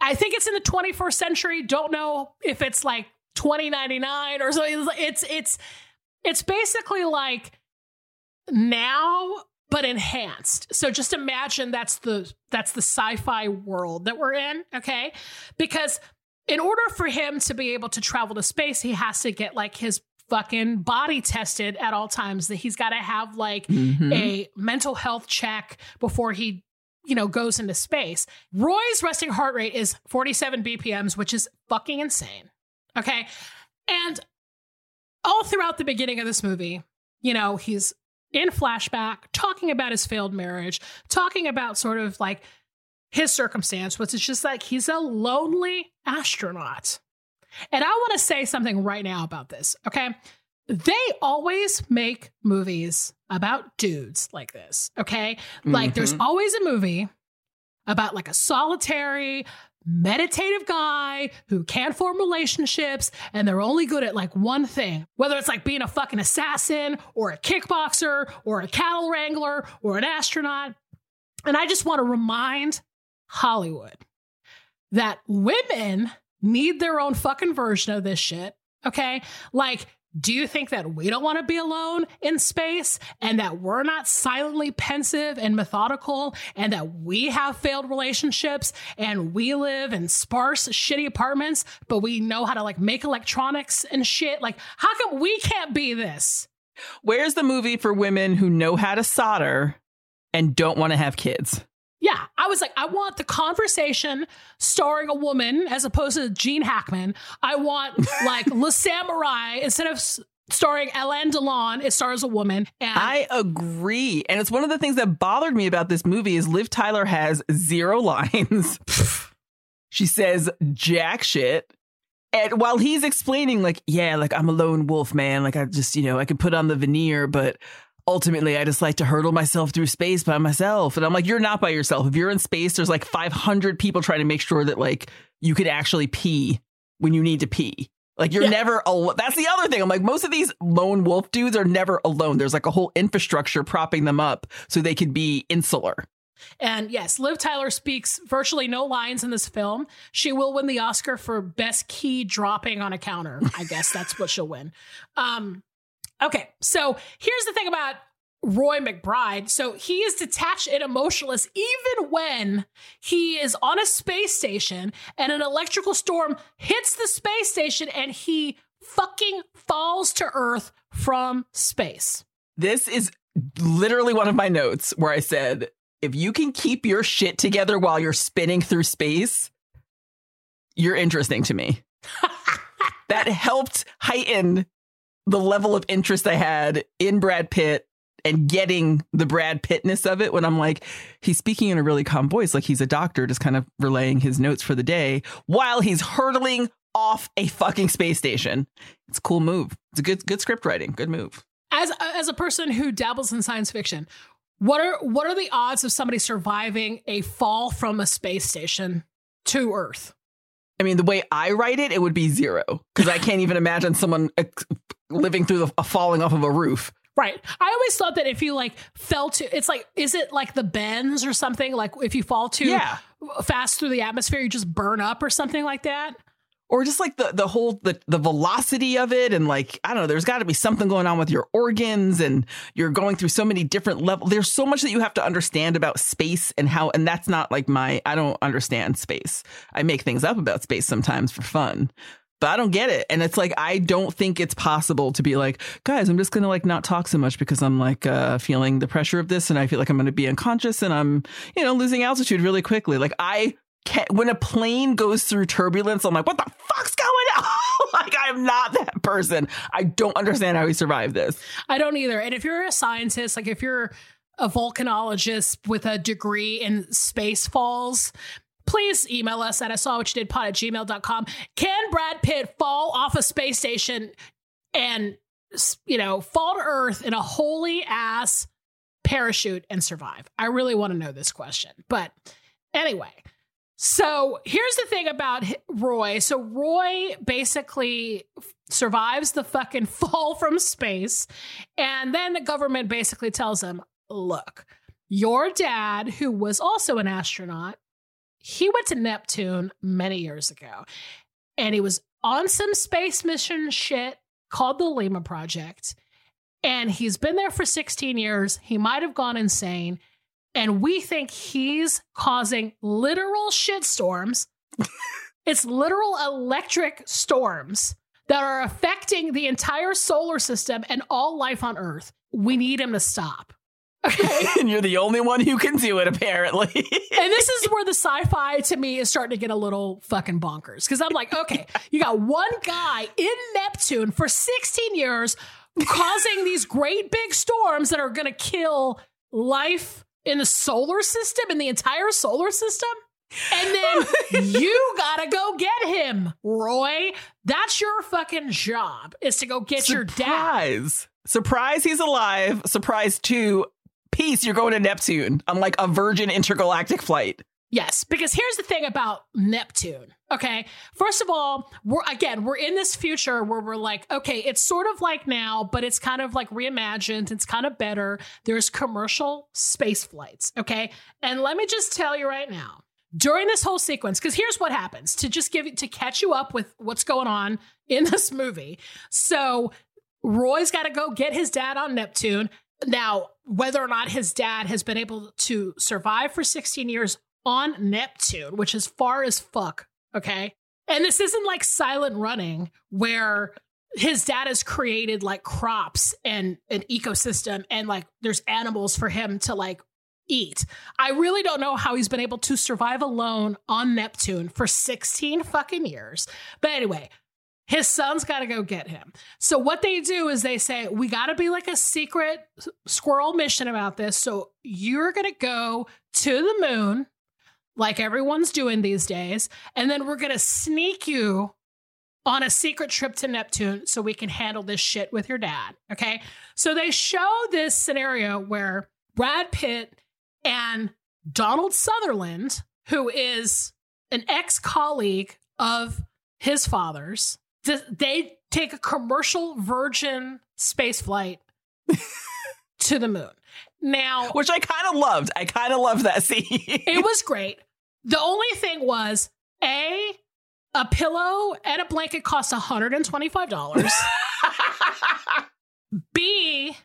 A: I think it's in the 21st century. Don't know if it's like 2099 or something. It's, it's, it's basically like now, but enhanced. So just imagine that's the, that's the sci-fi world that we're in. Okay. Because in order for him to be able to travel to space, he has to get like his fucking body tested at all times. That he's got to have like
B: Mhm.
A: a mental health check before he, you know, goes into space. Roy's resting heart rate is 47 BPMs, which is fucking insane. Okay. And all throughout the beginning of this movie, you know, he's in flashback talking about his failed marriage, talking about sort of like his circumstance, which is just like he's a lonely astronaut. And I want to say something right now about this, okay? They always make movies about dudes like this, okay? Like there's
B: Mhm.
A: always a movie about like a solitary, meditative guy who can't form relationships and they're only good at like one thing, whether it's like being a fucking assassin or a kickboxer or a cattle wrangler or an astronaut. And I just want to remind Hollywood that women need their own fucking version of this shit. Okay. Like, do you think that we don't want to be alone in space and that we're not silently pensive and methodical and that we have failed relationships and we live in sparse, shitty apartments, but we know how to like make electronics and shit? Like, how come we can't be this?
B: Where's the movie for women who know how to solder and don't want to have kids?
A: Yeah, I was like, I want the conversation starring a woman as opposed to Gene Hackman. I want like Le Samouraï instead of starring Alain Delon. It stars a woman. And
B: I agree. And it's one of the things that bothered me about this movie is Liv Tyler has zero lines. she says jack shit. And while he's explaining, like, yeah, like I'm a lone wolf, man. Like I just, you know, I can put on the veneer, but ultimately I just like to hurdle myself through space by myself. And I'm like, you're not by yourself. If you're in space, there's like 500 people trying to make sure that like you could actually pee when you need to pee. Like you're
A: Yeah.
B: never alone. That's the other thing. I'm like, most of these lone wolf dudes are never alone. There's like a whole infrastructure propping them up so they could be insular.
A: And yes, Liv Tyler speaks virtually no lines in this film. She will win the Oscar for best key dropping on a counter. I guess that's what she'll win. Um, okay, so here's the thing about Roy McBride. So he is detached and emotionless even when he is on a space station and an electrical storm hits the space station and he fucking falls to Earth from space.
B: This is literally one of my notes where I said, if you can keep your shit together while you're spinning through space, you're interesting to me. that helped heighten the level of interest I had in Brad Pitt and getting the Brad Pittness of it when I'm like, he's speaking in a really calm voice, like he's a doctor, just kind of relaying his notes for the day while he's hurtling off a fucking space station. It's a cool move. It's a good good script writing. Good move.
A: as as a person who dabbles in science fiction, what are what are the odds of somebody surviving a fall from a space station to Earth?
B: I mean, the way I write it, it would be zero because I can't even imagine someone ex- living through the a falling off of a roof.
A: Right. I always thought that if you like fell to, it's like, is it like the bends or something? Like if you fall too
B: Yeah.
A: fast through the atmosphere, you just burn up or something like that.
B: Or just like the the whole the, the velocity of it and like I don't know there's got to be something going on with your organs and you're going through so many different levels there's so much that you have to understand about space and how and that's not like my I don't understand space I make things up about space sometimes for fun but I don't get it and it's like I don't think it's possible to be like guys I'm just going to like not talk so much because I'm like uh feeling the pressure of this and I feel like I'm going to be unconscious and I'm you know losing altitude really quickly like I can't, when a plane goes through turbulence, I'm like, what the fuck's going on? like, I'm not that person. I don't understand how he survived this.
A: I don't either. And if you're a scientist, like if you're a volcanologist with a degree in space falls, please email us at I saw what you did pod at gmail.com. Can Brad Pitt fall off a space station and, you know, fall to Earth in a holy ass parachute and survive? I really want to know this question. But anyway, so here's the thing about Roy. So Roy basically survives the fucking fall from space. And then the government basically tells him, look, your dad, who was also an astronaut, he went to Neptune many years ago. And he was on some space mission shit called the Lima Project. And he's been there for 16 years. He might have gone insane and we think he's causing literal shitstorms. it's literal electric storms that are affecting the entire solar system and all life on Earth. We need him to stop. Okay.
B: and you're the only one who can do it, apparently.
A: and this is where the sci-fi to me is starting to get a little fucking bonkers because I'm like, okay, you got one guy in Neptune for 16 years causing these great big storms that are going to kill life in the solar system, in the entire solar system. And then you gotta go get him, Roy. That's your fucking job is to go get your dad.
B: Surprise. Surprise, he's alive. Surprise two. Peace, you're going to Neptune on like a Virgin intergalactic flight.
A: Yes, because here's the thing about Neptune. Okay. First of all, we're again, we're in this future where we're like, okay, it's sort of like now, but it's kind of like reimagined. It's kind of better. There's commercial space flights. Okay. And let me just tell you right now, during this whole sequence, because here's what happens to just give to catch you up with what's going on in this movie. So Roy's got to go get his dad on Neptune. Now, whether or not his dad has been able to survive for 16 years on Neptune, which is far as fuck, okay? And this isn't like silent running where his dad has created like crops and an ecosystem and like there's animals for him to like eat. I really don't know how he's been able to survive alone on Neptune for 16 fucking years. But anyway, his son's got to go get him. So what they do is they say, we got to be like a secret squirrel mission about this. So you're going to go to the moon like everyone's doing these days. And then we're going to sneak you on a secret trip to Neptune so we can handle this shit with your dad. Okay. So they show this scenario where Brad Pitt and Donald Sutherland, who is an ex colleague of his father's, they take a commercial Virgin space flight to the moon. Now,
B: which I kind of loved. I kind of loved that scene.
A: it was great. The only thing was a a pillow and a blanket cost $125. B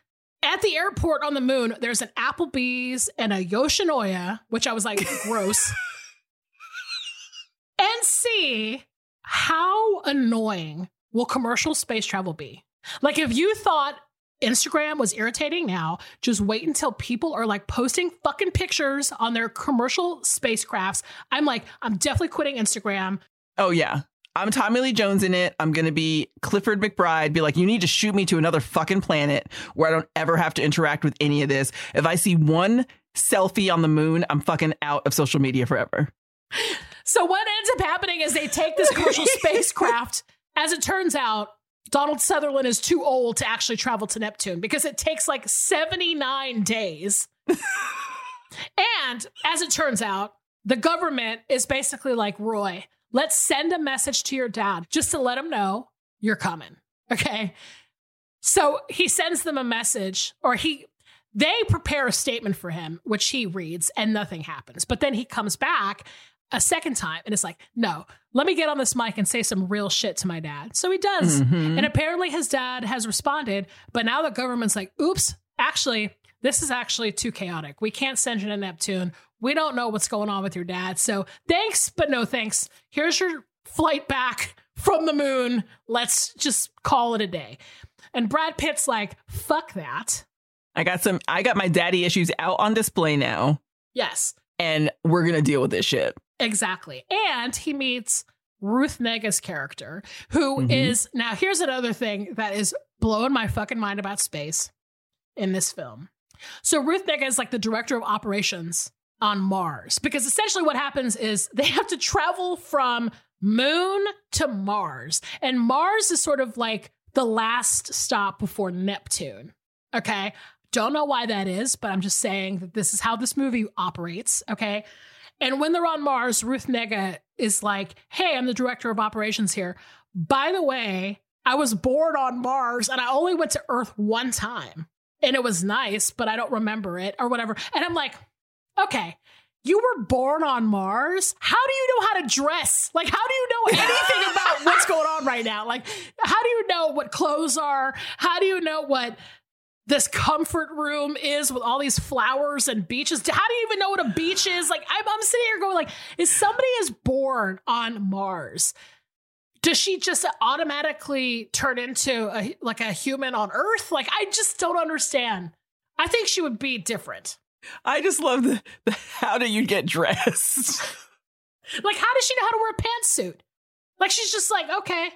A: at the airport on the moon, there's an Applebee's and a Yoshinoya, which I was like, gross. and C, how annoying will commercial space travel be? Like, if you thought Instagram was irritating now, just wait until people are like posting fucking pictures on their commercial spacecrafts. I'm like, I'm definitely quitting Instagram.
B: Oh, yeah. I'm Tommy Lee Jones in it. I'm going to be Clifford McBride, be like, you need to shoot me to another fucking planet where I don't ever have to interact with any of this. If I see one selfie on the moon, I'm fucking out of social media forever.
A: So what ends up happening is they take this commercial spacecraft. As it turns out, Donald Sutherland is too old to actually travel to Neptune because it takes like 79 days. and as it turns out, the government is basically like, Roy, let's send a message to your dad just to let him know you're coming. Okay. So he sends them a message, or he they prepare a statement for him, which he reads, and nothing happens. But then he comes back a second time and it's like, no, let me get on this mic and say some real shit to my dad. So he does. Mm-hmm. And apparently his dad has responded, but now the government's like, oops, actually, this is actually too chaotic. We can't send you to Neptune. We don't know what's going on with your dad. So thanks, but no thanks. Here's your flight back from the moon. Let's just call it a day. And Brad Pitt's like, fuck that.
B: I got some, I got my daddy issues out on display now.
A: Yes.
B: And we're going to deal with this shit.
A: Exactly. And he meets Ruth Negga's character, who mm-hmm. is now here's another thing that is blowing my fucking mind about space in this film. So Ruth Negga is like the director of operations on Mars because essentially what happens is they have to travel from moon to Mars. And Mars is sort of like the last stop before Neptune. Okay. Don't know why that is, but I'm just saying that this is how this movie operates. Okay. And when they're on Mars, Ruth Negga is like, Hey, I'm the director of operations here. By the way, I was born on Mars and I only went to Earth one time. And it was nice, but I don't remember it or whatever. And I'm like, okay, you were born on Mars. How do you know how to dress? Like, how do you know anything about what's going on right now? Like, how do you know what clothes are? How do you know what this comfort room is with all these flowers and beaches. How do you even know what a beach is? Like I'm, I'm sitting here going like, if somebody is born on Mars, does she just automatically turn into a, like a human on Earth? Like I just don't understand. I think she would be different.
B: I just love the, the how do you get dressed?
A: like how does she know how to wear a pantsuit? Like she's just like okay,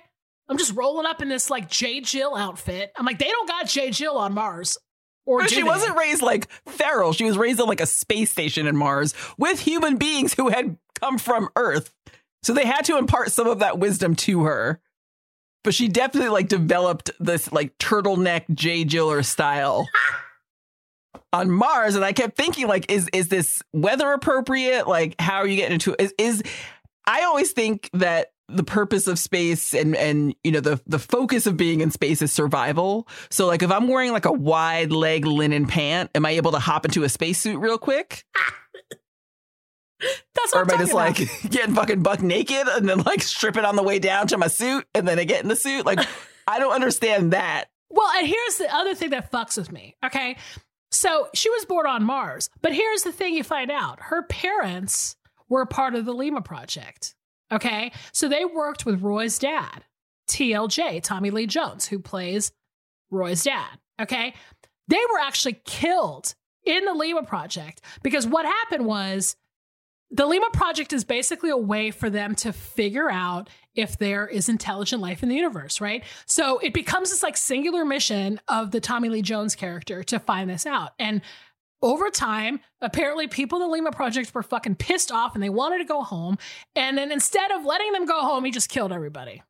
A: I'm just rolling up in this like J. Jill outfit. I'm like, they don't got J. Jill on Mars.
B: Or she wasn't raised like feral. She was raised on like a space station in Mars with human beings who had come from Earth. So they had to impart some of that wisdom to her. But she definitely like developed this like turtleneck J. Jiller style on Mars. And I kept thinking, like, is is this weather appropriate? Like, how are you getting into it? Is, is I always think that the purpose of space and and you know the the focus of being in space is survival. So like if I'm wearing like a wide leg linen pant, am I able to hop into a spacesuit real quick?
A: That's what or am I just
B: about. like getting fucking buck naked and then like stripping on the way down to my suit and then I get in the suit? Like I don't understand that.
A: Well, and here's the other thing that fucks with me. Okay. So she was born on Mars, but here's the thing you find out her parents were part of the Lima Project. Okay. So they worked with Roy's dad, TLJ, Tommy Lee Jones, who plays Roy's dad. Okay. They were actually killed in the Lima Project because what happened was the Lima Project is basically a way for them to figure out if there is intelligent life in the universe, right? So it becomes this like singular mission of the Tommy Lee Jones character to find this out. And over time, apparently people in the Lima Project were fucking pissed off and they wanted to go home. And then instead of letting them go home, he just killed everybody,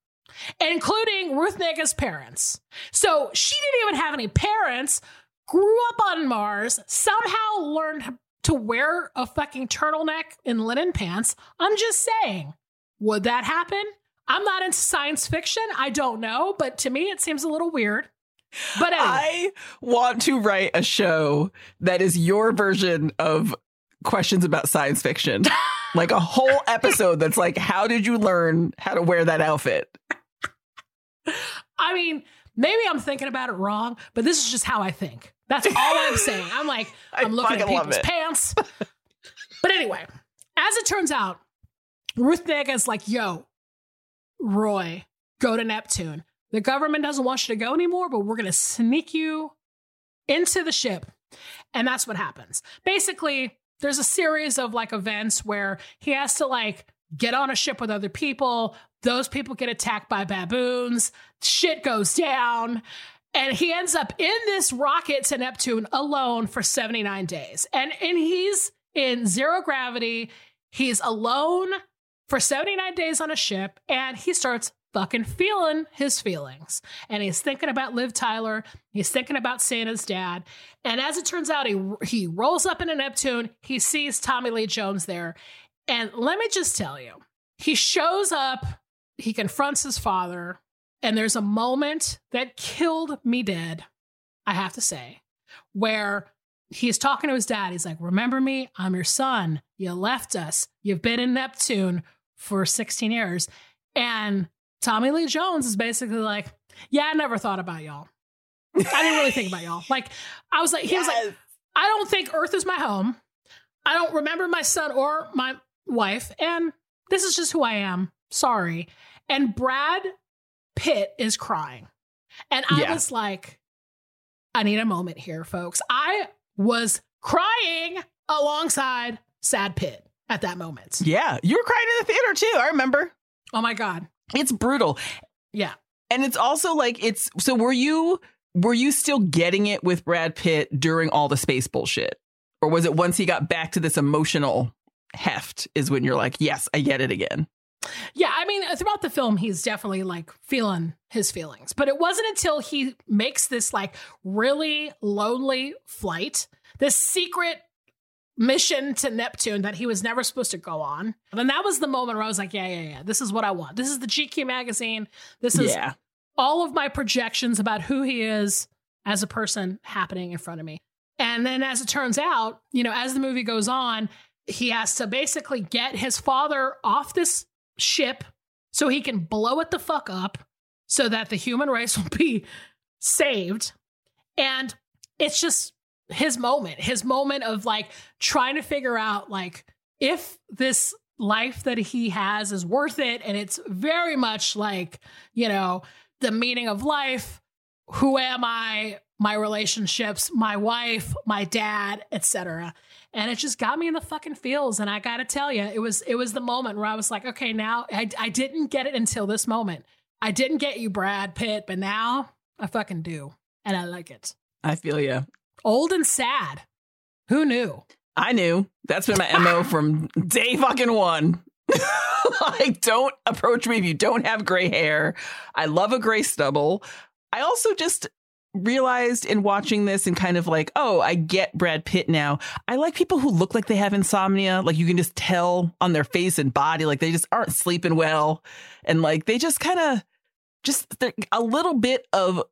A: including Ruth Negga's parents. So she didn't even have any parents, grew up on Mars, somehow learned to wear a fucking turtleneck and linen pants. I'm just saying, would that happen? I'm not into science fiction. I don't know, but to me, it seems a little weird. But anyway.
B: I want to write a show that is your version of questions about science fiction. like a whole episode that's like, how did you learn how to wear that outfit?
A: I mean, maybe I'm thinking about it wrong, but this is just how I think. That's all I'm saying. I'm like, I'm looking at people's pants. but anyway, as it turns out, Ruth Negga's like, yo, Roy, go to Neptune. The government doesn't want you to go anymore, but we're going to sneak you into the ship. And that's what happens. Basically, there's a series of like events where he has to like get on a ship with other people. Those people get attacked by baboons. Shit goes down. And he ends up in this rocket to Neptune alone for 79 days. And, and he's in zero gravity. He's alone for 79 days on a ship and he starts fucking feeling his feelings. And he's thinking about Liv Tyler. He's thinking about Santa's dad. And as it turns out, he, he rolls up in a Neptune. He sees Tommy Lee Jones there. And let me just tell you, he shows up, he confronts his father, and there's a moment that killed me dead, I have to say, where he's talking to his dad. He's like, Remember me? I'm your son. You left us. You've been in Neptune for 16 years. And Tommy Lee Jones is basically like, Yeah, I never thought about y'all. I didn't really think about y'all. Like, I was like, he yes. was like, I don't think Earth is my home. I don't remember my son or my wife. And this is just who I am. Sorry. And Brad Pitt is crying. And I yeah. was like, I need a moment here, folks. I was crying alongside Sad Pitt at that moment.
B: Yeah, you were crying in the theater too. I remember.
A: Oh my god.
B: It's brutal.
A: Yeah.
B: And it's also like it's so were you were you still getting it with Brad Pitt during all the space bullshit? Or was it once he got back to this emotional heft is when you're like, "Yes, I get it again."
A: Yeah, I mean, uh, throughout the film, he's definitely like feeling his feelings. But it wasn't until he makes this like really lonely flight, this secret mission to Neptune that he was never supposed to go on. And that was the moment where I was like, yeah, yeah, yeah, this is what I want. This is the GQ magazine. This is yeah. all of my projections about who he is as a person happening in front of me. And then as it turns out, you know, as the movie goes on, he has to basically get his father off this ship so he can blow it the fuck up so that the human race will be saved. And it's just his moment, his moment of like trying to figure out like if this life that he has is worth it and it's very much like, you know, the meaning of life, who am I, my relationships, my wife, my dad, etc and it just got me in the fucking feels and i gotta tell you it was it was the moment where i was like okay now I, I didn't get it until this moment. I didn't get you brad pitt but now i fucking do and i like it.
B: I feel you
A: old and sad who knew
B: i knew that's been my mo from day fucking one like don't approach me if you don't have gray hair i love a gray stubble I also just realized in watching this and kind of like, oh, I get Brad Pitt now. I like people who look like they have insomnia. Like you can just tell on their face and body, like they just aren't sleeping well. And like they just kind of just a little bit of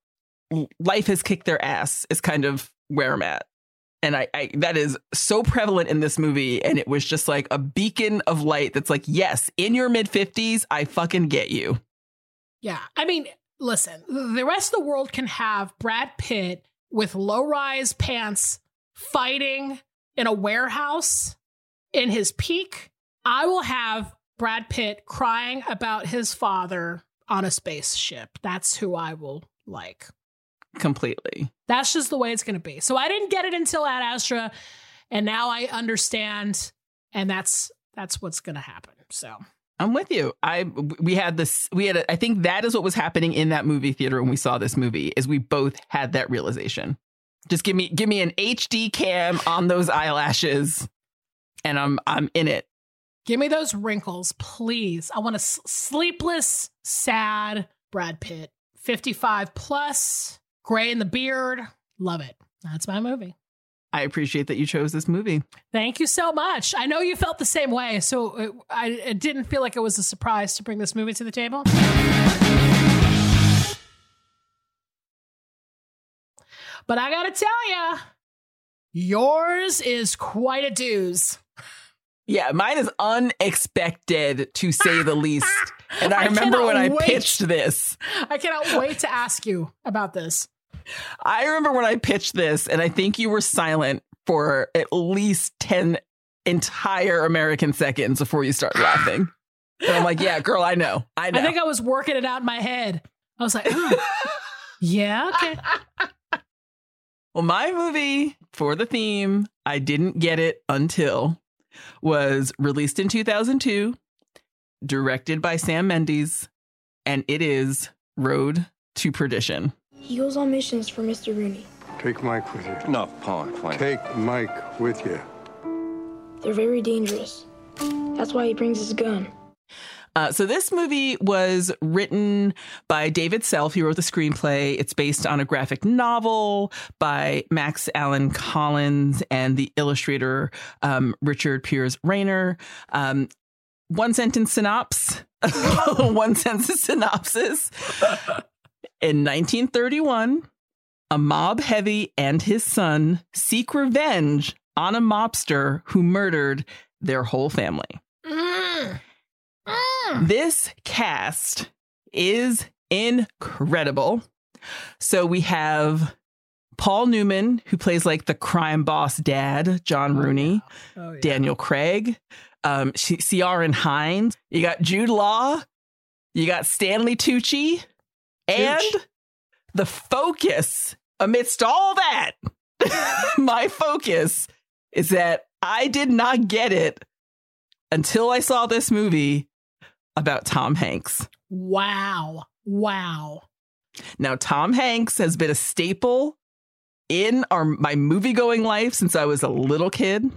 B: life has kicked their ass is kind of where I'm at. And I, I that is so prevalent in this movie. And it was just like a beacon of light that's like, yes, in your mid 50s, I fucking get you.
A: Yeah. I mean, listen, the rest of the world can have Brad Pitt with low rise pants fighting in a warehouse in his peak. I will have Brad Pitt crying about his father on a spaceship. That's who I will like.
B: Completely.
A: That's just the way it's going to be. So I didn't get it until Ad Astra, and now I understand. And that's that's what's going to happen. So
B: I'm with you. I we had this we had a, I think that is what was happening in that movie theater when we saw this movie is we both had that realization. Just give me give me an HD cam on those eyelashes and I'm I'm in it.
A: Give me those wrinkles, please. I want a s- sleepless, sad Brad Pitt. 55 plus, gray in the beard. Love it. That's my movie.
B: I appreciate that you chose this movie.
A: Thank you so much. I know you felt the same way, so it, I it didn't feel like it was a surprise to bring this movie to the table. But I gotta tell you, yours is quite a dooz.
B: Yeah, mine is unexpected to say the least. And I,
A: I
B: remember when I pitched this.
A: I cannot wait to ask you about this.
B: I remember when I pitched this, and I think you were silent for at least 10 entire American seconds before you started laughing. And I'm like, yeah, girl, I know. I know.
A: I think I was working it out in my head. I was like, oh, yeah, okay.
B: well, my movie for the theme, I didn't get it until was released in 2002, directed by Sam Mendes, and it is Road to Perdition.
E: He goes on missions for Mr. Rooney.
F: Take Mike with you.
G: No, Paul, fine.
F: Take Mike with you.
E: They're very dangerous. That's why he brings his gun.
B: Uh, so this movie was written by David Self. He wrote the screenplay. It's based on a graphic novel by Max Allan Collins and the illustrator um, Richard Piers Rayner. Um, one sentence synopsis. one sentence synopsis. In 1931, a mob heavy and his son seek revenge on a mobster who murdered their whole family.
A: Mm. Mm.
B: This cast is incredible. So we have Paul Newman, who plays like the crime boss dad, John Rooney,
A: Oh, yeah.
B: Daniel Craig, um, Ci- Ciaran Hinds. You got Jude Law. You got Stanley Tucci. And the focus amidst all that, my focus is that I did not get it until I saw this movie about Tom Hanks.
A: Wow. Wow.
B: Now, Tom Hanks has been a staple in our my movie going life since I was a little kid.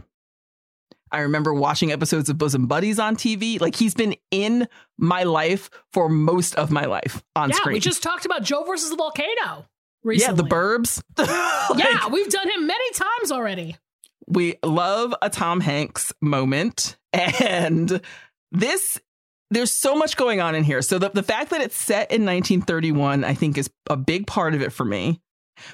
B: I remember watching episodes of Bosom Buddies on TV. Like he's been in my life for most of my life on
A: yeah,
B: screen.
A: we just talked about Joe versus the volcano.
B: yeah,
A: Recently.
B: the Burbs. Like,
A: yeah, we've done him many times already.
B: we love a Tom Hanks moment. And this, there's so much going on in here. So the, the fact that it's set in 1931, I think, is a big part of it for me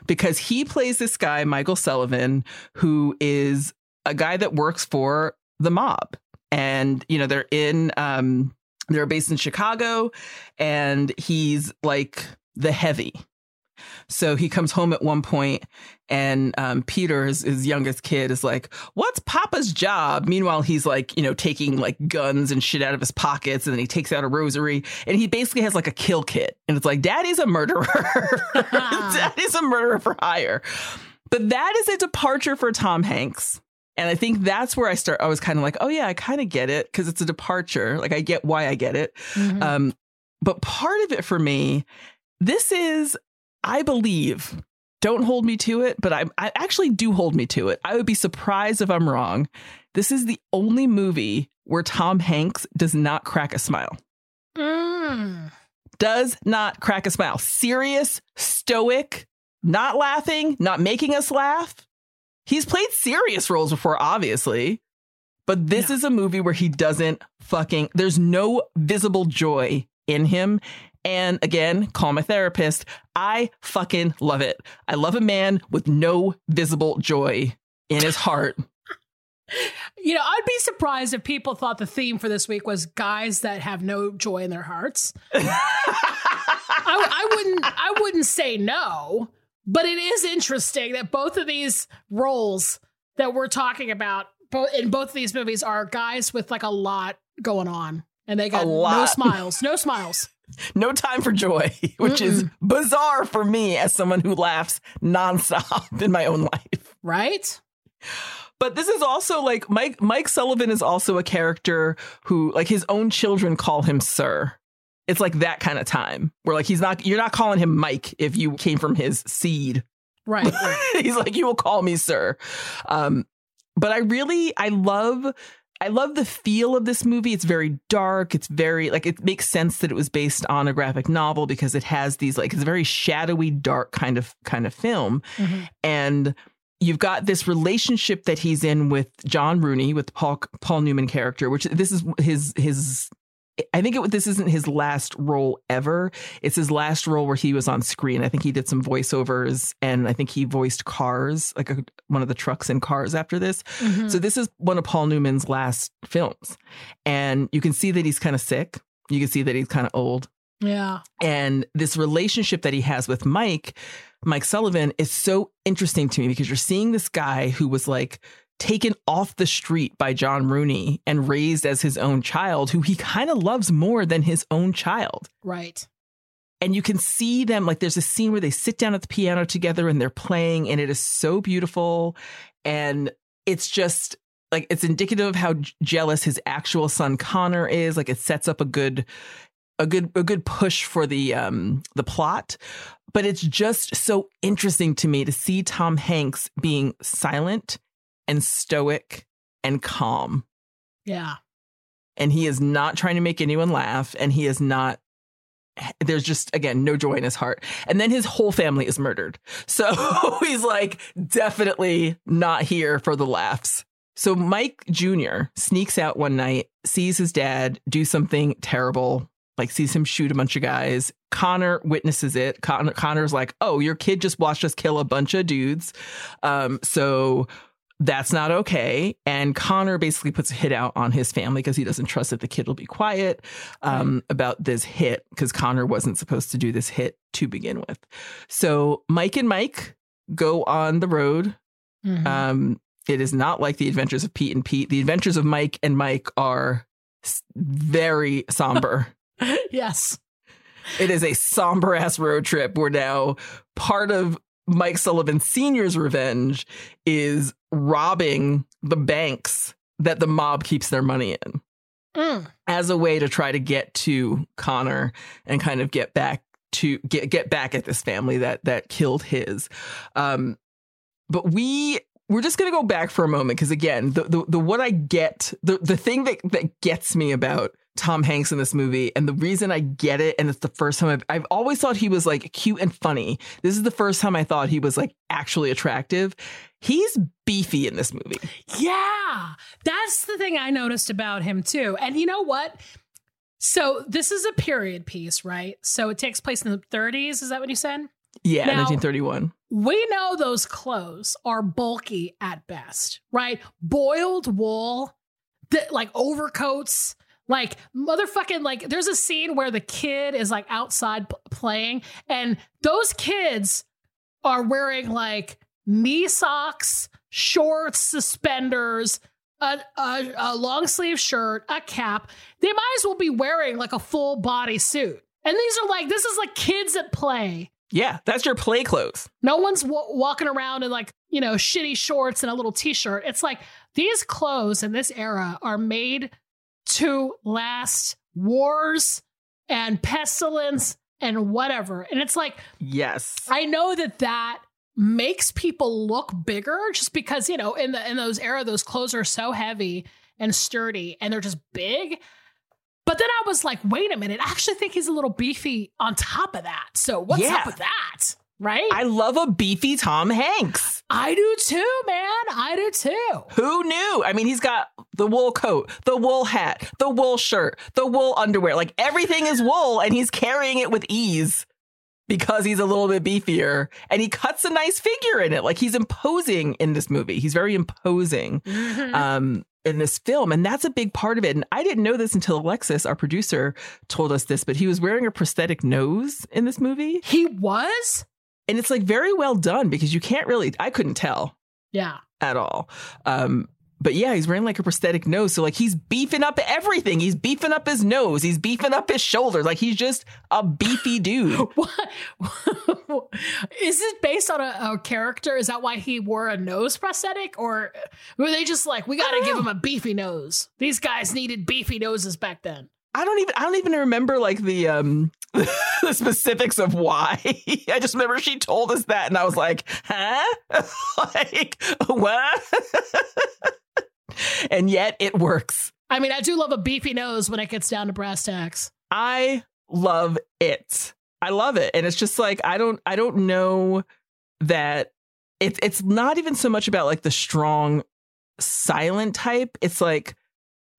B: because he plays this guy, Michael Sullivan, who is a guy that works for the mob. And, you know, they're in, um, they're based in Chicago and he's like the heavy. So he comes home at one point and um, Peter, his, his youngest kid, is like, What's Papa's job? Meanwhile, he's like, you know, taking like guns and shit out of his pockets. And then he takes out a rosary and he basically has like a kill kit. And it's like, Daddy's a murderer. Daddy's a murderer for hire. But that is a departure for Tom Hanks. And I think that's where I start. I was kind of like, oh, yeah, I kind of get it because it's a departure. Like, I get why I get it.
A: Mhm.
B: Um, but part of it for me, this is, I believe, don't hold me to it, but I, I actually do hold me to it. I would be surprised if I'm wrong. This is the only movie where Tom Hanks does not crack a smile.
A: Mm.
B: Does not crack a smile. Serious, stoic, not laughing, not making us laugh. He's played serious roles before, obviously, but this
A: Yeah.
B: is a movie where he doesn't fucking, there's no visible joy in him. And again, call my therapist. I fucking love it. I love a man with no visible joy in his heart.
A: You know, I'd be surprised if people thought the theme for this week was guys that have no joy in their hearts. I, I wouldn't. I wouldn't say no, but it is interesting that both of these roles that we're talking about, both in both of these movies, are guys with like a lot going on, and they got no smiles. No smiles.
B: no time for joy, which is bizarre for me as someone who laughs nonstop in my own life.
A: Right?
B: But this is also like Mike Mike Sullivan is also a character who like his own children call him sir. It's like that kind of time where like he's not you're not calling him Mike if you came from his seed.
A: Right.
B: he's like you will call me sir. Um but I really I love I love the feel of this movie. It's very dark. It's very like it makes sense that it was based on a graphic novel because it has these like it's a very shadowy, dark kind of kind of film.
A: Mhm.
B: And you've got this relationship that he's in with John Rooney, with Paul Paul Newman character, which this is his his. I think it, this isn't his last role ever. It's his last role where he was on screen. I think he did some voiceovers, and I think he voiced Cars, like a, one of the trucks in Cars. After this,
A: Mhm.
B: so this is one of Paul Newman's last films, and you can see that he's kind of sick. You can see that he's kind of old
A: yeah.
B: and this relationship that he has with Mike, Mike Sullivan, is so interesting to me because you're seeing this guy who was like taken off the street by John Rooney and raised as his own child, who he kind of loves more than his own child.
A: Right.
B: And you can see them like there's a scene where they sit down at the piano together and they're playing, and it is so beautiful. And it's just like it's indicative of how jealous his actual son Connor is. Like it sets up a good a good a good push for the um the plot. But it's just so interesting to me to see Tom Hanks being silent and stoic and calm.
A: Yeah.
B: and he is not trying to make anyone laugh and he is not there's just again no joy in his heart. And then his whole family is murdered. So he's like definitely not here for the laughs. So mike jr sneaks out one night sees his dad do something terrible like sees him shoot a bunch of guys. Connor witnesses it. Con- connor's like oh your kid just watched us kill a bunch of dudes. Um so that's not okay. And Connor basically puts a hit out on his family because he doesn't trust that the kid will be quiet um, about this hit because Connor wasn't supposed to do this hit to begin with. So Mike and Mike go on the road.
A: Mhm.
B: Um, it is not like the adventures of Pete and Pete. The adventures of Mike and Mike are very somber.
A: yes.
B: It is a somber ass road trip where now part of Mike Sullivan Sr.'s revenge is robbing the banks that the mob keeps their money in
A: Mm.
B: as a way to try to get to Connor and kind of get back to get get back at this family that that killed his. Um, but we we're just gonna go back for a moment because again, the, the the what I get the the thing that that gets me about Tom Hanks in this movie, and the reason I get it, and it's the first time I've I've always thought he was like cute and funny. This is the first time I thought he was like actually attractive. He's beefy in this movie.
A: Yeah. That's the thing I noticed about him too. And you know what? So this is a period piece, right? So it takes place in the 30s. Is that what you said?
B: Yeah,
A: Now-
B: 1931.
A: We know those clothes are bulky at best, right? Boiled wool, the, like overcoats, like motherfucking like. There's a scene where the kid is like outside p- playing, and those kids are wearing like knee socks, shorts, suspenders, a, a, a long sleeve shirt, a cap. They might as well be wearing like a full body suit. And these are like this is like kids at play.
B: Yeah, that's your play clothes.
A: No one's w- walking around in like, you know, shitty shorts and a little t shirt. It's like these clothes in this era are made to last wars and pestilence and whatever. And it's like,
B: Yes.
A: I know that that makes people look bigger just because, you know, in the in those era, those clothes are so heavy and sturdy and they're just big. But then I was like, wait a minute, I actually think he's a little beefy on top of that. So what's
B: Yeah.
A: up with that? Right?
B: I love a beefy Tom Hanks.
A: I do too, man. I do too.
B: Who knew? I mean, he's got the wool coat, the wool hat, the wool shirt, the wool underwear. Like everything is wool, and he's carrying it with ease because he's a little bit beefier. And he cuts a nice figure in it. Like he's imposing in this movie. He's very imposing um, in this film. And that's a big part of it. And I didn't know this until Alexis, our producer, told us this, but he was wearing a prosthetic nose in this movie.
A: He was?
B: And it's like very well done because you can't really, I couldn't tell
A: Yeah.
B: at all. Um, but yeah, he's wearing like a prosthetic nose. So like he's beefing up everything. He's beefing up his nose. He's beefing up his shoulders. Like he's just a beefy dude.
A: What is this based on a, a character? Is that why he wore a nose prosthetic, or were they just like we got to give him a beefy nose? These guys needed beefy noses back then.
B: I don't even I don't even remember like the um the specifics of why. I just remember she told us that and I was like, "Huh?" like, what? and yet it works.
A: I mean, I do love a beefy nose when it gets down to brass tacks.
B: I love it. I love it. And it's just like I don't I don't know that it's it's not even so much about like the strong silent type. It's like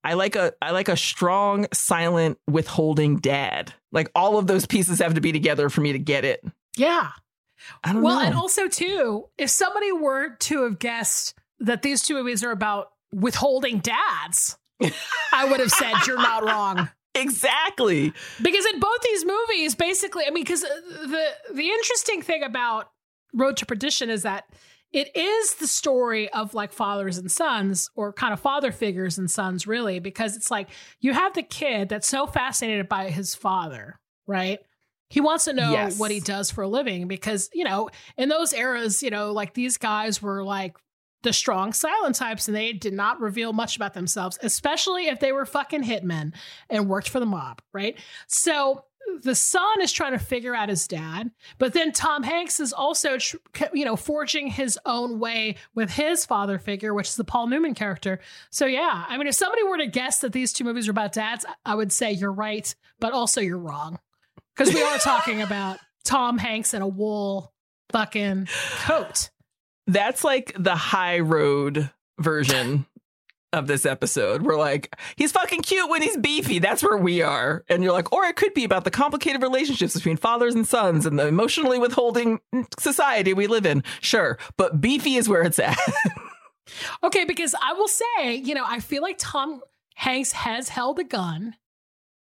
B: I like a I like a strong, silent, withholding dad. Like all of those pieces have to be together for me to get it.
A: Yeah.
B: I don't
A: Well,
B: know.
A: and also too, if somebody were to have guessed that these two movies are about withholding dads, I would have said you're not wrong.
B: exactly.
A: Because in both these movies, basically, I mean, because uh, the the interesting thing about Road to Perdition is that it is the story of like fathers and sons, or kind of father figures and sons, really, because it's like you have the kid that's so fascinated by his father, right? He wants to know
B: Yes.
A: what he does for a living because, you know, in those eras, you know, like these guys were like the strong silent types and they did not reveal much about themselves, especially if they were fucking hitmen and worked for the mob, right? So the son is trying to figure out his dad, but then Tom Hanks is also, tr- you know, forging his own way with his father figure, which is the Paul Newman character. So yeah, I mean, if somebody were to guess that these two movies are about dads, I would say you're right, but also you're wrong because we are talking about Tom Hanks in a wool fucking coat.
B: That's like the high road version of this episode. We're like, he's fucking cute when he's beefy. That's where we are. And you're like, or it could be about the complicated relationships between fathers and sons and the emotionally withholding society we live in. Sure. But beefy is where it's at.
A: Okay, because I will say, you know, I feel like Tom Hanks has held a gun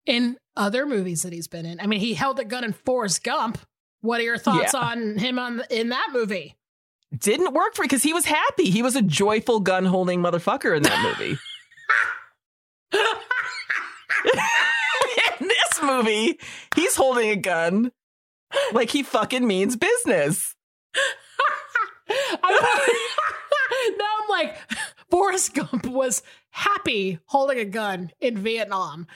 A: in other movies that he's been in. I mean, he held a gun in Forrest Gump. What are your thoughts
B: Yeah.
A: on him on in that movie?
B: Didn't work for because he was happy. He was a joyful gun holding motherfucker in that movie. in this movie, he's holding a gun like he fucking means business.
A: Now I'm like, Forrest Gump was happy holding a gun in Vietnam.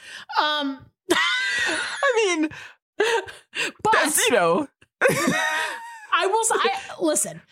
A: Um,
B: I mean,
A: but
B: you know,
A: I will say, I, listen,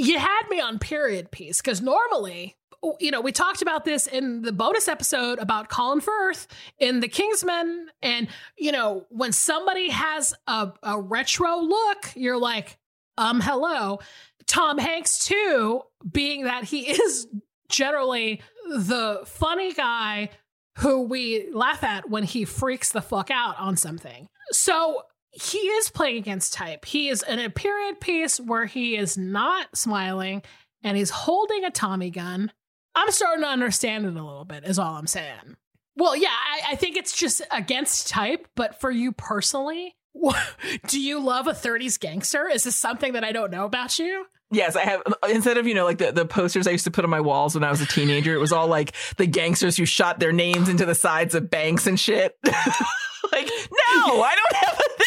A: you had me on period piece because normally, you know, we talked about this in the bonus episode about Colin Firth in The Kingsman. And, you know, when somebody has a, a retro look, you're like, um, hello. Tom Hanks, too, being that he is generally the funny guy who we laugh at when he freaks the fuck out on something. So he is playing against type. He is in a period piece where he is not smiling and he's holding a Tommy gun. I'm starting to understand it a little bit, is all I'm saying. Well, yeah, I, I think it's just against type, but for you personally, do you love a 30s gangster? Is this something that I don't know about you?
B: Yes, I have. Instead of you know like the, the posters I used to put on my walls when I was a teenager, it was all like the gangsters who shot their names into the sides of banks and shit. like, no, I don't have a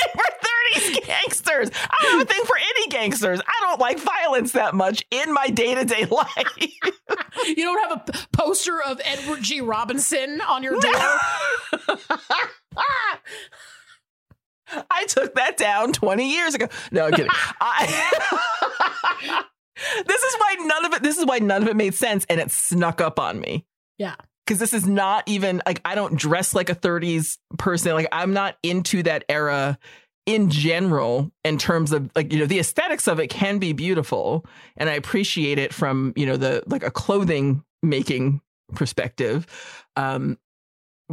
B: 30s gangsters. I don't have a thing for any gangsters. I don't like violence that much in my day to day life.
A: You don't have a poster of Edward G. Robinson on your door?
B: I took that down 20 years ago. No, I'm kidding. I, this is why none of it. This is why none of it made sense, and it snuck up on me.
A: Yeah.
B: because this is not even like I don't dress like a 30s person. Like I'm not into that era in general in terms of like you know the aesthetics of it can be beautiful and I appreciate it from you know the like a clothing making perspective. Um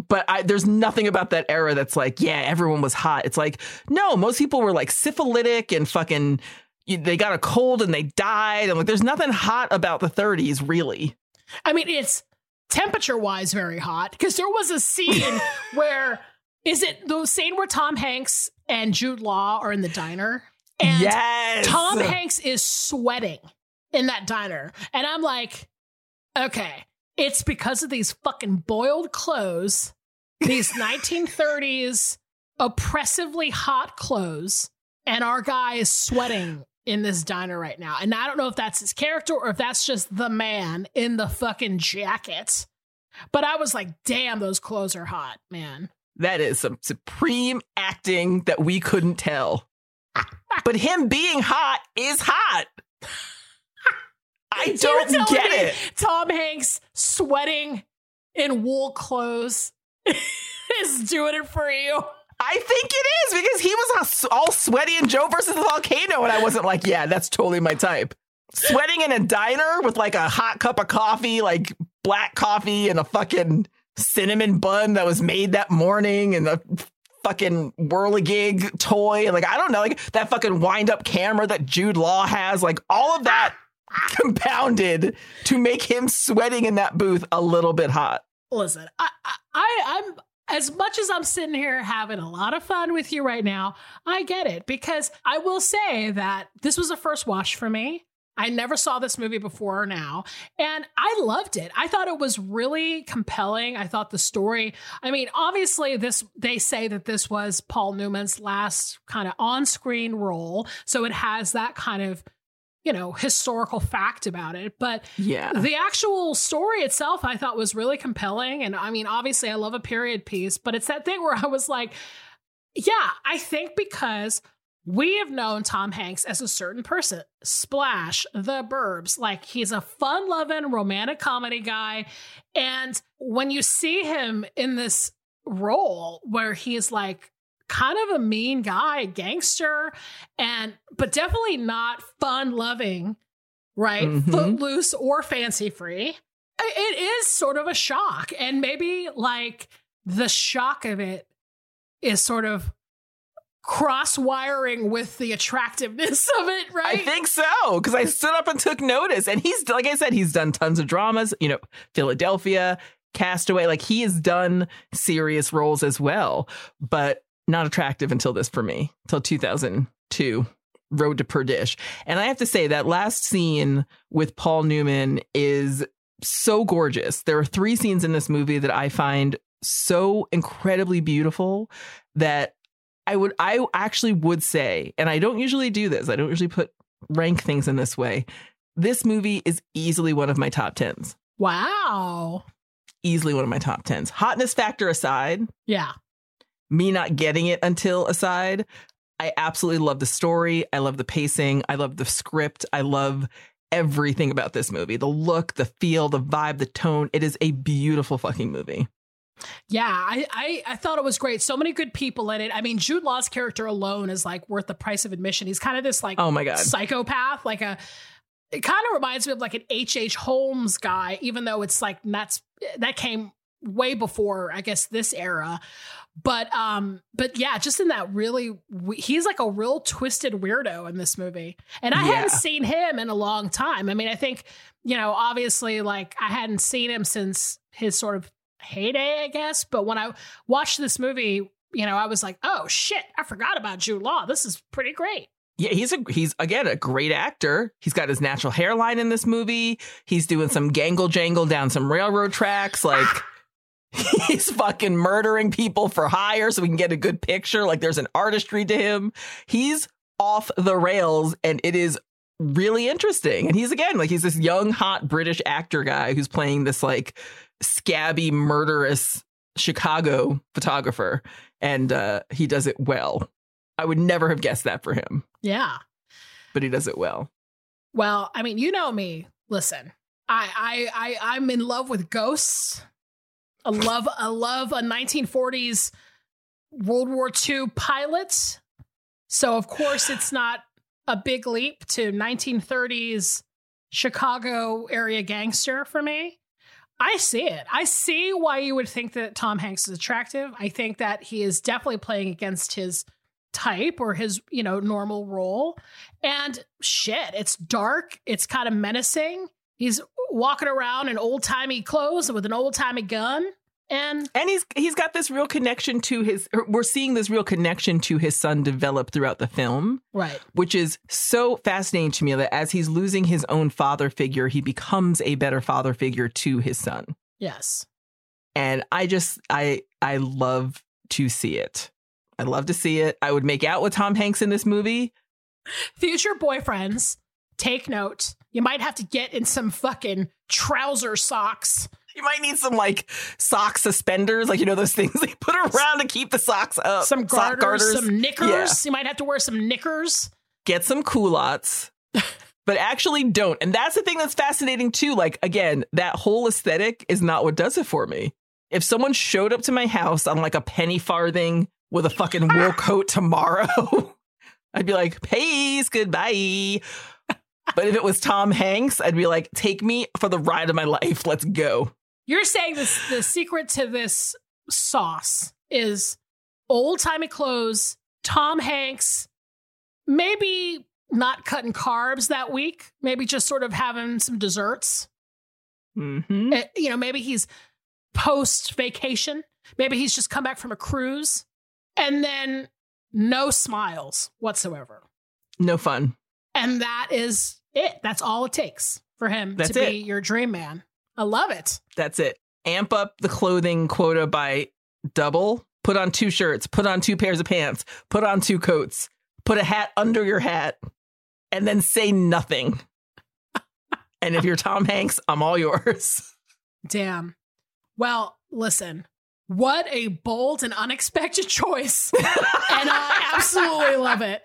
B: but I, there's nothing about that era that's like, yeah, everyone was hot. It's like, no, most people were like syphilitic and fucking, they got a cold and they died. And like, there's nothing hot about the 30s, really.
A: I mean, it's temperature wise very hot because there was a scene where is it the scene where Tom Hanks and Jude Law are in the diner and
B: yes.
A: Tom Hanks is sweating in that diner and I'm like, okay, it's because of these fucking boiled clothes, these 1930s oppressively hot clothes, and our guy is sweating in this diner right now. And I don't know if that's his character or if that's just the man in the fucking jacket. But I was like, damn, those clothes are hot, man.
B: That is some supreme acting that we couldn't tell. but him being hot is hot. I don't get it.
A: Tom Hanks sweating in wool clothes is doing it for you.
B: I think it is because he was all- sweaty in Joe versus the volcano, and I wasn't like, yeah, that's totally my type. Sweating in a diner with like a hot cup of coffee, like black coffee, and a fucking cinnamon bun that was made that morning, and the fucking whirligig toy, like I don't know, like that fucking wind up camera that Jude Law has, like all of that compounded to make him sweating in that booth a little bit hot.
A: Listen, I, I, I I'm as much as I'm sitting here having a lot of fun with you right now, I get it because I will say that this was a first watch for me. I never saw this movie before or now, and I loved it. I thought it was really compelling. I thought the story, I mean, obviously this they say that this was Paul Newman's last kind of on-screen role, so it has that kind of you know, historical fact about it, but
B: Yeah.
A: the actual story itself I thought was really compelling. And I mean, obviously, I love a period piece, but it's that thing where I was like, yeah, I think because we have known Tom Hanks as a certain person, Splash, The Burbs, like he's a fun loving romantic comedy guy. And when you see him in this role where he's like, kind of a mean guy, gangster, and but definitely not fun loving, right?
B: Mhm.
A: Footloose or fancy free. It is sort of a shock. And maybe like the shock of it is sort of cross wiring with the attractiveness of it, right?
B: I think so because I stood up and took notice. And he's like I said, he's done tons of dramas. You know, Philadelphia, Castaway. Like he has done serious roles as well, but not attractive until this for me, till 2002. Road to Perdish. And I have to say that last scene with Paul Newman is so gorgeous. There are three scenes in this movie that I find so incredibly beautiful that I would I actually would say, and I don't usually do this. I don't usually put rank things in this way. This movie is easily one of my top 10s.
A: wow.
B: Easily one of my top 10s. Hotness factor aside,
A: Yeah.
B: me not getting it until aside, I absolutely love the story. I love the pacing. I love the script. I love everything about this movie. The look, the feel, the vibe, the tone. It is a beautiful fucking movie.
A: Yeah, I, I I thought it was great. So many good people in it. I mean, Jude Law's character alone is like worth the price of admission. He's kind of this like
B: Oh my god.
A: psychopath, like a. It kind of reminds me of like an H. H. Holmes guy, even though it's like that's that came way before I guess this era. But um, but yeah, just in that really, he's like a real twisted weirdo in this movie, and I
B: Yeah.
A: hadn't seen him in a long time. I mean, I think you know, obviously, like I hadn't seen him since his sort of heyday, I guess. But when I watched this movie, you know, I was like, oh shit, I forgot about Jude Law. This is pretty great.
B: Yeah, he's a he's again a great actor. He's got his natural hairline in this movie. He's doing some gangle jangle down some railroad tracks. Like he's fucking murdering people for hire so we can get a good picture. Like there's an artistry to him. He's off the rails and it is really interesting. And he's again like he's this young hot British actor guy who's playing this like scabby murderous Chicago photographer and uh he does it well. I would never have guessed that for him
A: Yeah.
B: but he does it well.
A: Well, I mean, you know me. Listen, I I I I'm in love with ghosts. I love I love a 1940s World War II pilot. So of course it's not a big leap to 1930s Chicago area gangster for me. I see it. I see why you would think that Tom Hanks is attractive. I think that he is definitely playing against his type or his, you know, normal role. And shit, it's dark. It's kind of menacing. He's walking around in old timey clothes with an old timey gun. And
B: And he's he's got this real connection to his we're seeing this real connection to his son develop throughout the film,
A: right.
B: which is so fascinating to me that as he's losing his own father figure, he becomes a better father figure to his son.
A: Yes.
B: And I just I I love to see it. I love to see it. I would make out with Tom Hanks in this movie.
A: Future boyfriends, take note. You might have to get in some fucking trouser socks.
B: You might need some like sock suspenders, like you know those things they put around to keep the socks up.
A: some
B: Sock
A: garters, some knickers.
B: Yeah.
A: You might have to wear some knickers.
B: Get some culottes. but actually don't. And that's the thing that's fascinating too. Like again, that whole aesthetic is not what does it for me. If someone showed up to my house on like a penny farthing with a fucking wool coat tomorrow, I'd be like, peace, goodbye. But if it was Tom Hanks, I'd be like, take me for the ride of my life. Let's go.
A: You're saying this the secret to this sauce is old timey clothes, Tom Hanks, maybe not cutting carbs that week, maybe just sort of having some desserts.
B: Mm-hmm.
A: Eh, you know, maybe he's post vacation, maybe he's just come back from a cruise, and then no smiles whatsoever.
B: No fun.
A: And that is it. That's all it takes for him
B: That's
A: to
B: it.
A: be your dream man. I love it.
B: That's it. Amp up the clothing quota by double. Put on two shirts, put on two pairs of pants, put on two coats, put a hat under your hat, and then say nothing. and if you're Tom Hanks, I'm all yours.
A: Damn. Well, listen, what a bold and unexpected choice. and I absolutely love it.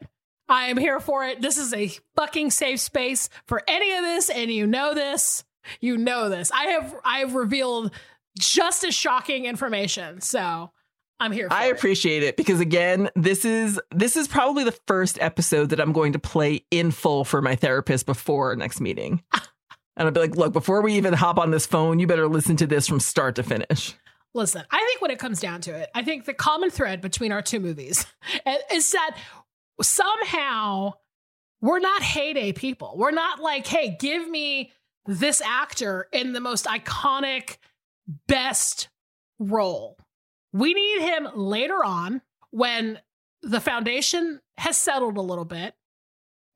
A: I am here for it. This is a fucking safe space for any of this, and you know this. You know this. I have I have revealed just as shocking information. So I'm here for
B: I
A: it.
B: appreciate it because again, this is this is probably the first episode that I'm going to play in full for my therapist before our next meeting. And I'll be like, look, before we even hop on this phone, you better listen to this from start to finish.
A: Listen, I think when it comes down to it, I think the common thread between our two movies is that somehow we're not heyday people. We're not like, hey, give me this actor in the most iconic, best role. We need him later on when the foundation has settled a little bit.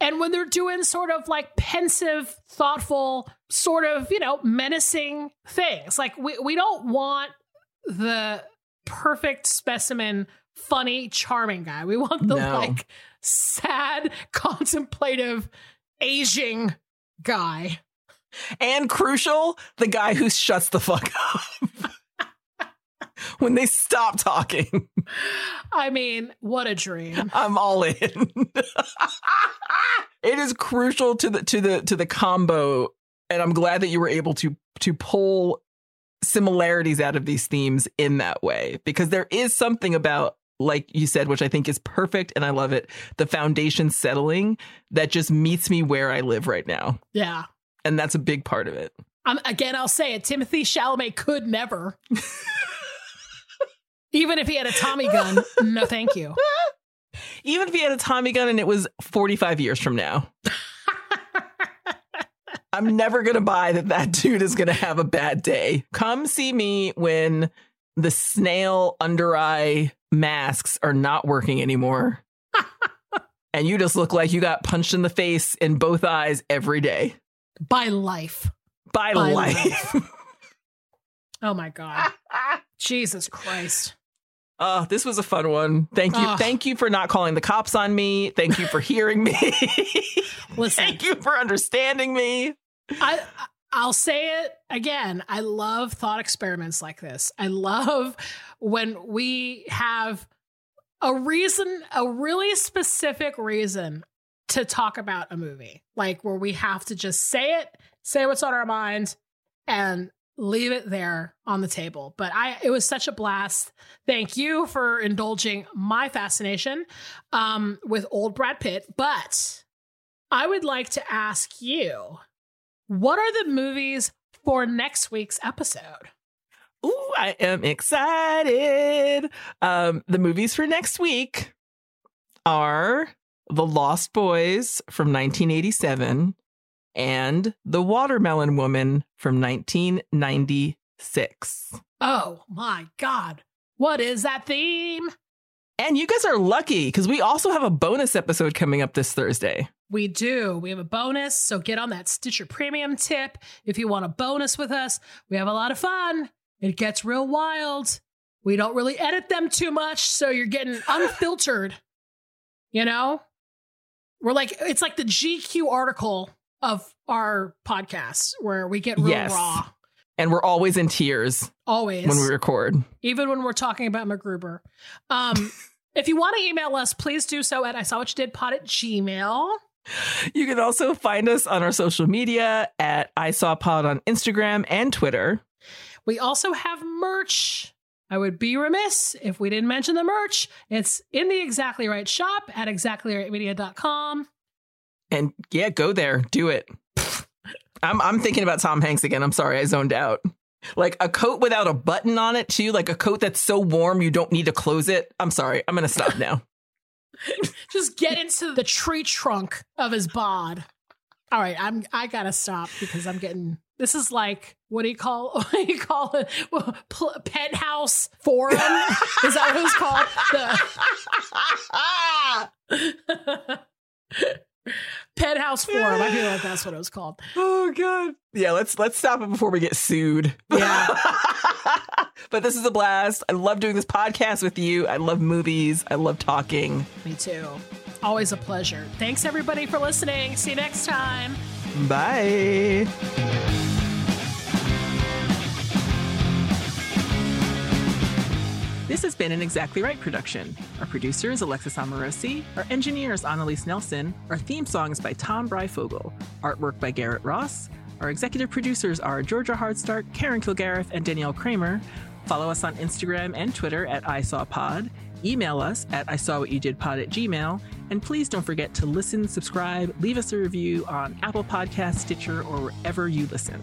A: And when they're doing sort of like pensive, thoughtful, sort of, you know, menacing things. Like we, we don't want the perfect specimen, funny, charming guy. We want the
B: No.
A: like sad, contemplative, aging guy.
B: And crucial, the guy who shuts the fuck up. when they stop talking,
A: I mean, what a dream.
B: I'm all in. it is crucial to the to the to the combo and I'm glad that you were able to to pull similarities out of these themes in that way because there is something about like you said which I think is perfect and I love it the foundation settling that just meets me where I live right now
A: Yeah.
B: And that's a big part of it.
A: Um, again, I'll say it. Timothée Chalamet could never. Even if he had a Tommy gun, no, thank you.
B: Even if he had a Tommy gun and it was 45 years from now. I'm never going to buy that that dude is going to have a bad day. Come see me when the snail under eye masks are not working anymore. and you just look like you got punched in the face in both eyes every day
A: By life.
B: by,
A: By
B: life.
A: Oh my God. Jesus Christ.
B: Oh, this was a fun one. Thank you. Thank you for not calling the cops on me. Thank you for hearing me.
A: Listen.
B: Thank you for understanding me.
A: I I'll say it again. I love thought experiments like this. I love when we have a reason, a really specific reason to talk about a movie. Like where we have to just say it, say what's on our mind and leave it there on the table. But I it was such a blast. Thank you for indulging my fascination um with old Brad Pitt, but I would like to ask you what are the movies for next week's episode?
B: Ooh, I am excited. Um, the movies for next week are The Lost Boys from 1987 and The Watermelon Woman from 1996.
A: Oh my God. What is that theme?
B: And you guys are lucky because we also have a bonus episode coming up this Thursday.
A: We do. We have a bonus. So get on that Stitcher Premium tip if you want a bonus with us. We have a lot of fun. It gets real wild. We don't really edit them too much. So you're getting unfiltered. You know? We're like, it's like the GQ article of our podcast where we get real
B: Yes.
A: raw.
B: And we're always in tears
A: Always.
B: when we record.
A: even when we're talking about MacGruber. Um, if you want to email us, please do so at I saw what you did pod at Gmail.
B: You can also find us on our social media at I Saw Pod on Instagram and Twitter.
A: We also have merch. I would be remiss if we didn't mention the merch. It's in the Exactly Right shop at exactlyrightmedia.com.
B: And yeah, go there, do it. I'm I'm thinking about Tom Hanks again. I'm sorry, I zoned out. Like a coat without a button on it too, like a coat that's so warm you don't need to close it. I'm sorry, I'm gonna stop now.
A: Just get into the tree trunk of his bod. All right, I'm I gotta stop because I'm getting this is like what do you call what do you call it? Penthouse forum? is that what it's called? The penthouse forum. I feel like that's what it was called.
B: oh god. Yeah, let's let's stop it before we get sued.
A: Yeah.
B: but this is a blast. I love doing this podcast with you. I love movies. I love talking.
A: Me too. Always a pleasure. Thanks everybody for listening. See you next time.
B: Bye. This has been an Exactly Right production. Our producer is Alexis Amorosi. Our engineer is Annalise Nelson. Our theme song is by Tom Breyfogle. Artwork by Garrett Ross. Our executive producers are Georgia Hardstark, Karen Kilgariff, and Danielle Kramer. Follow us on Instagram and Twitter at ISawPod. Email us at I saw what you did pod at Gmail. And please don't forget to listen, subscribe, leave us a review on Apple Podcasts, Stitcher, or wherever you listen.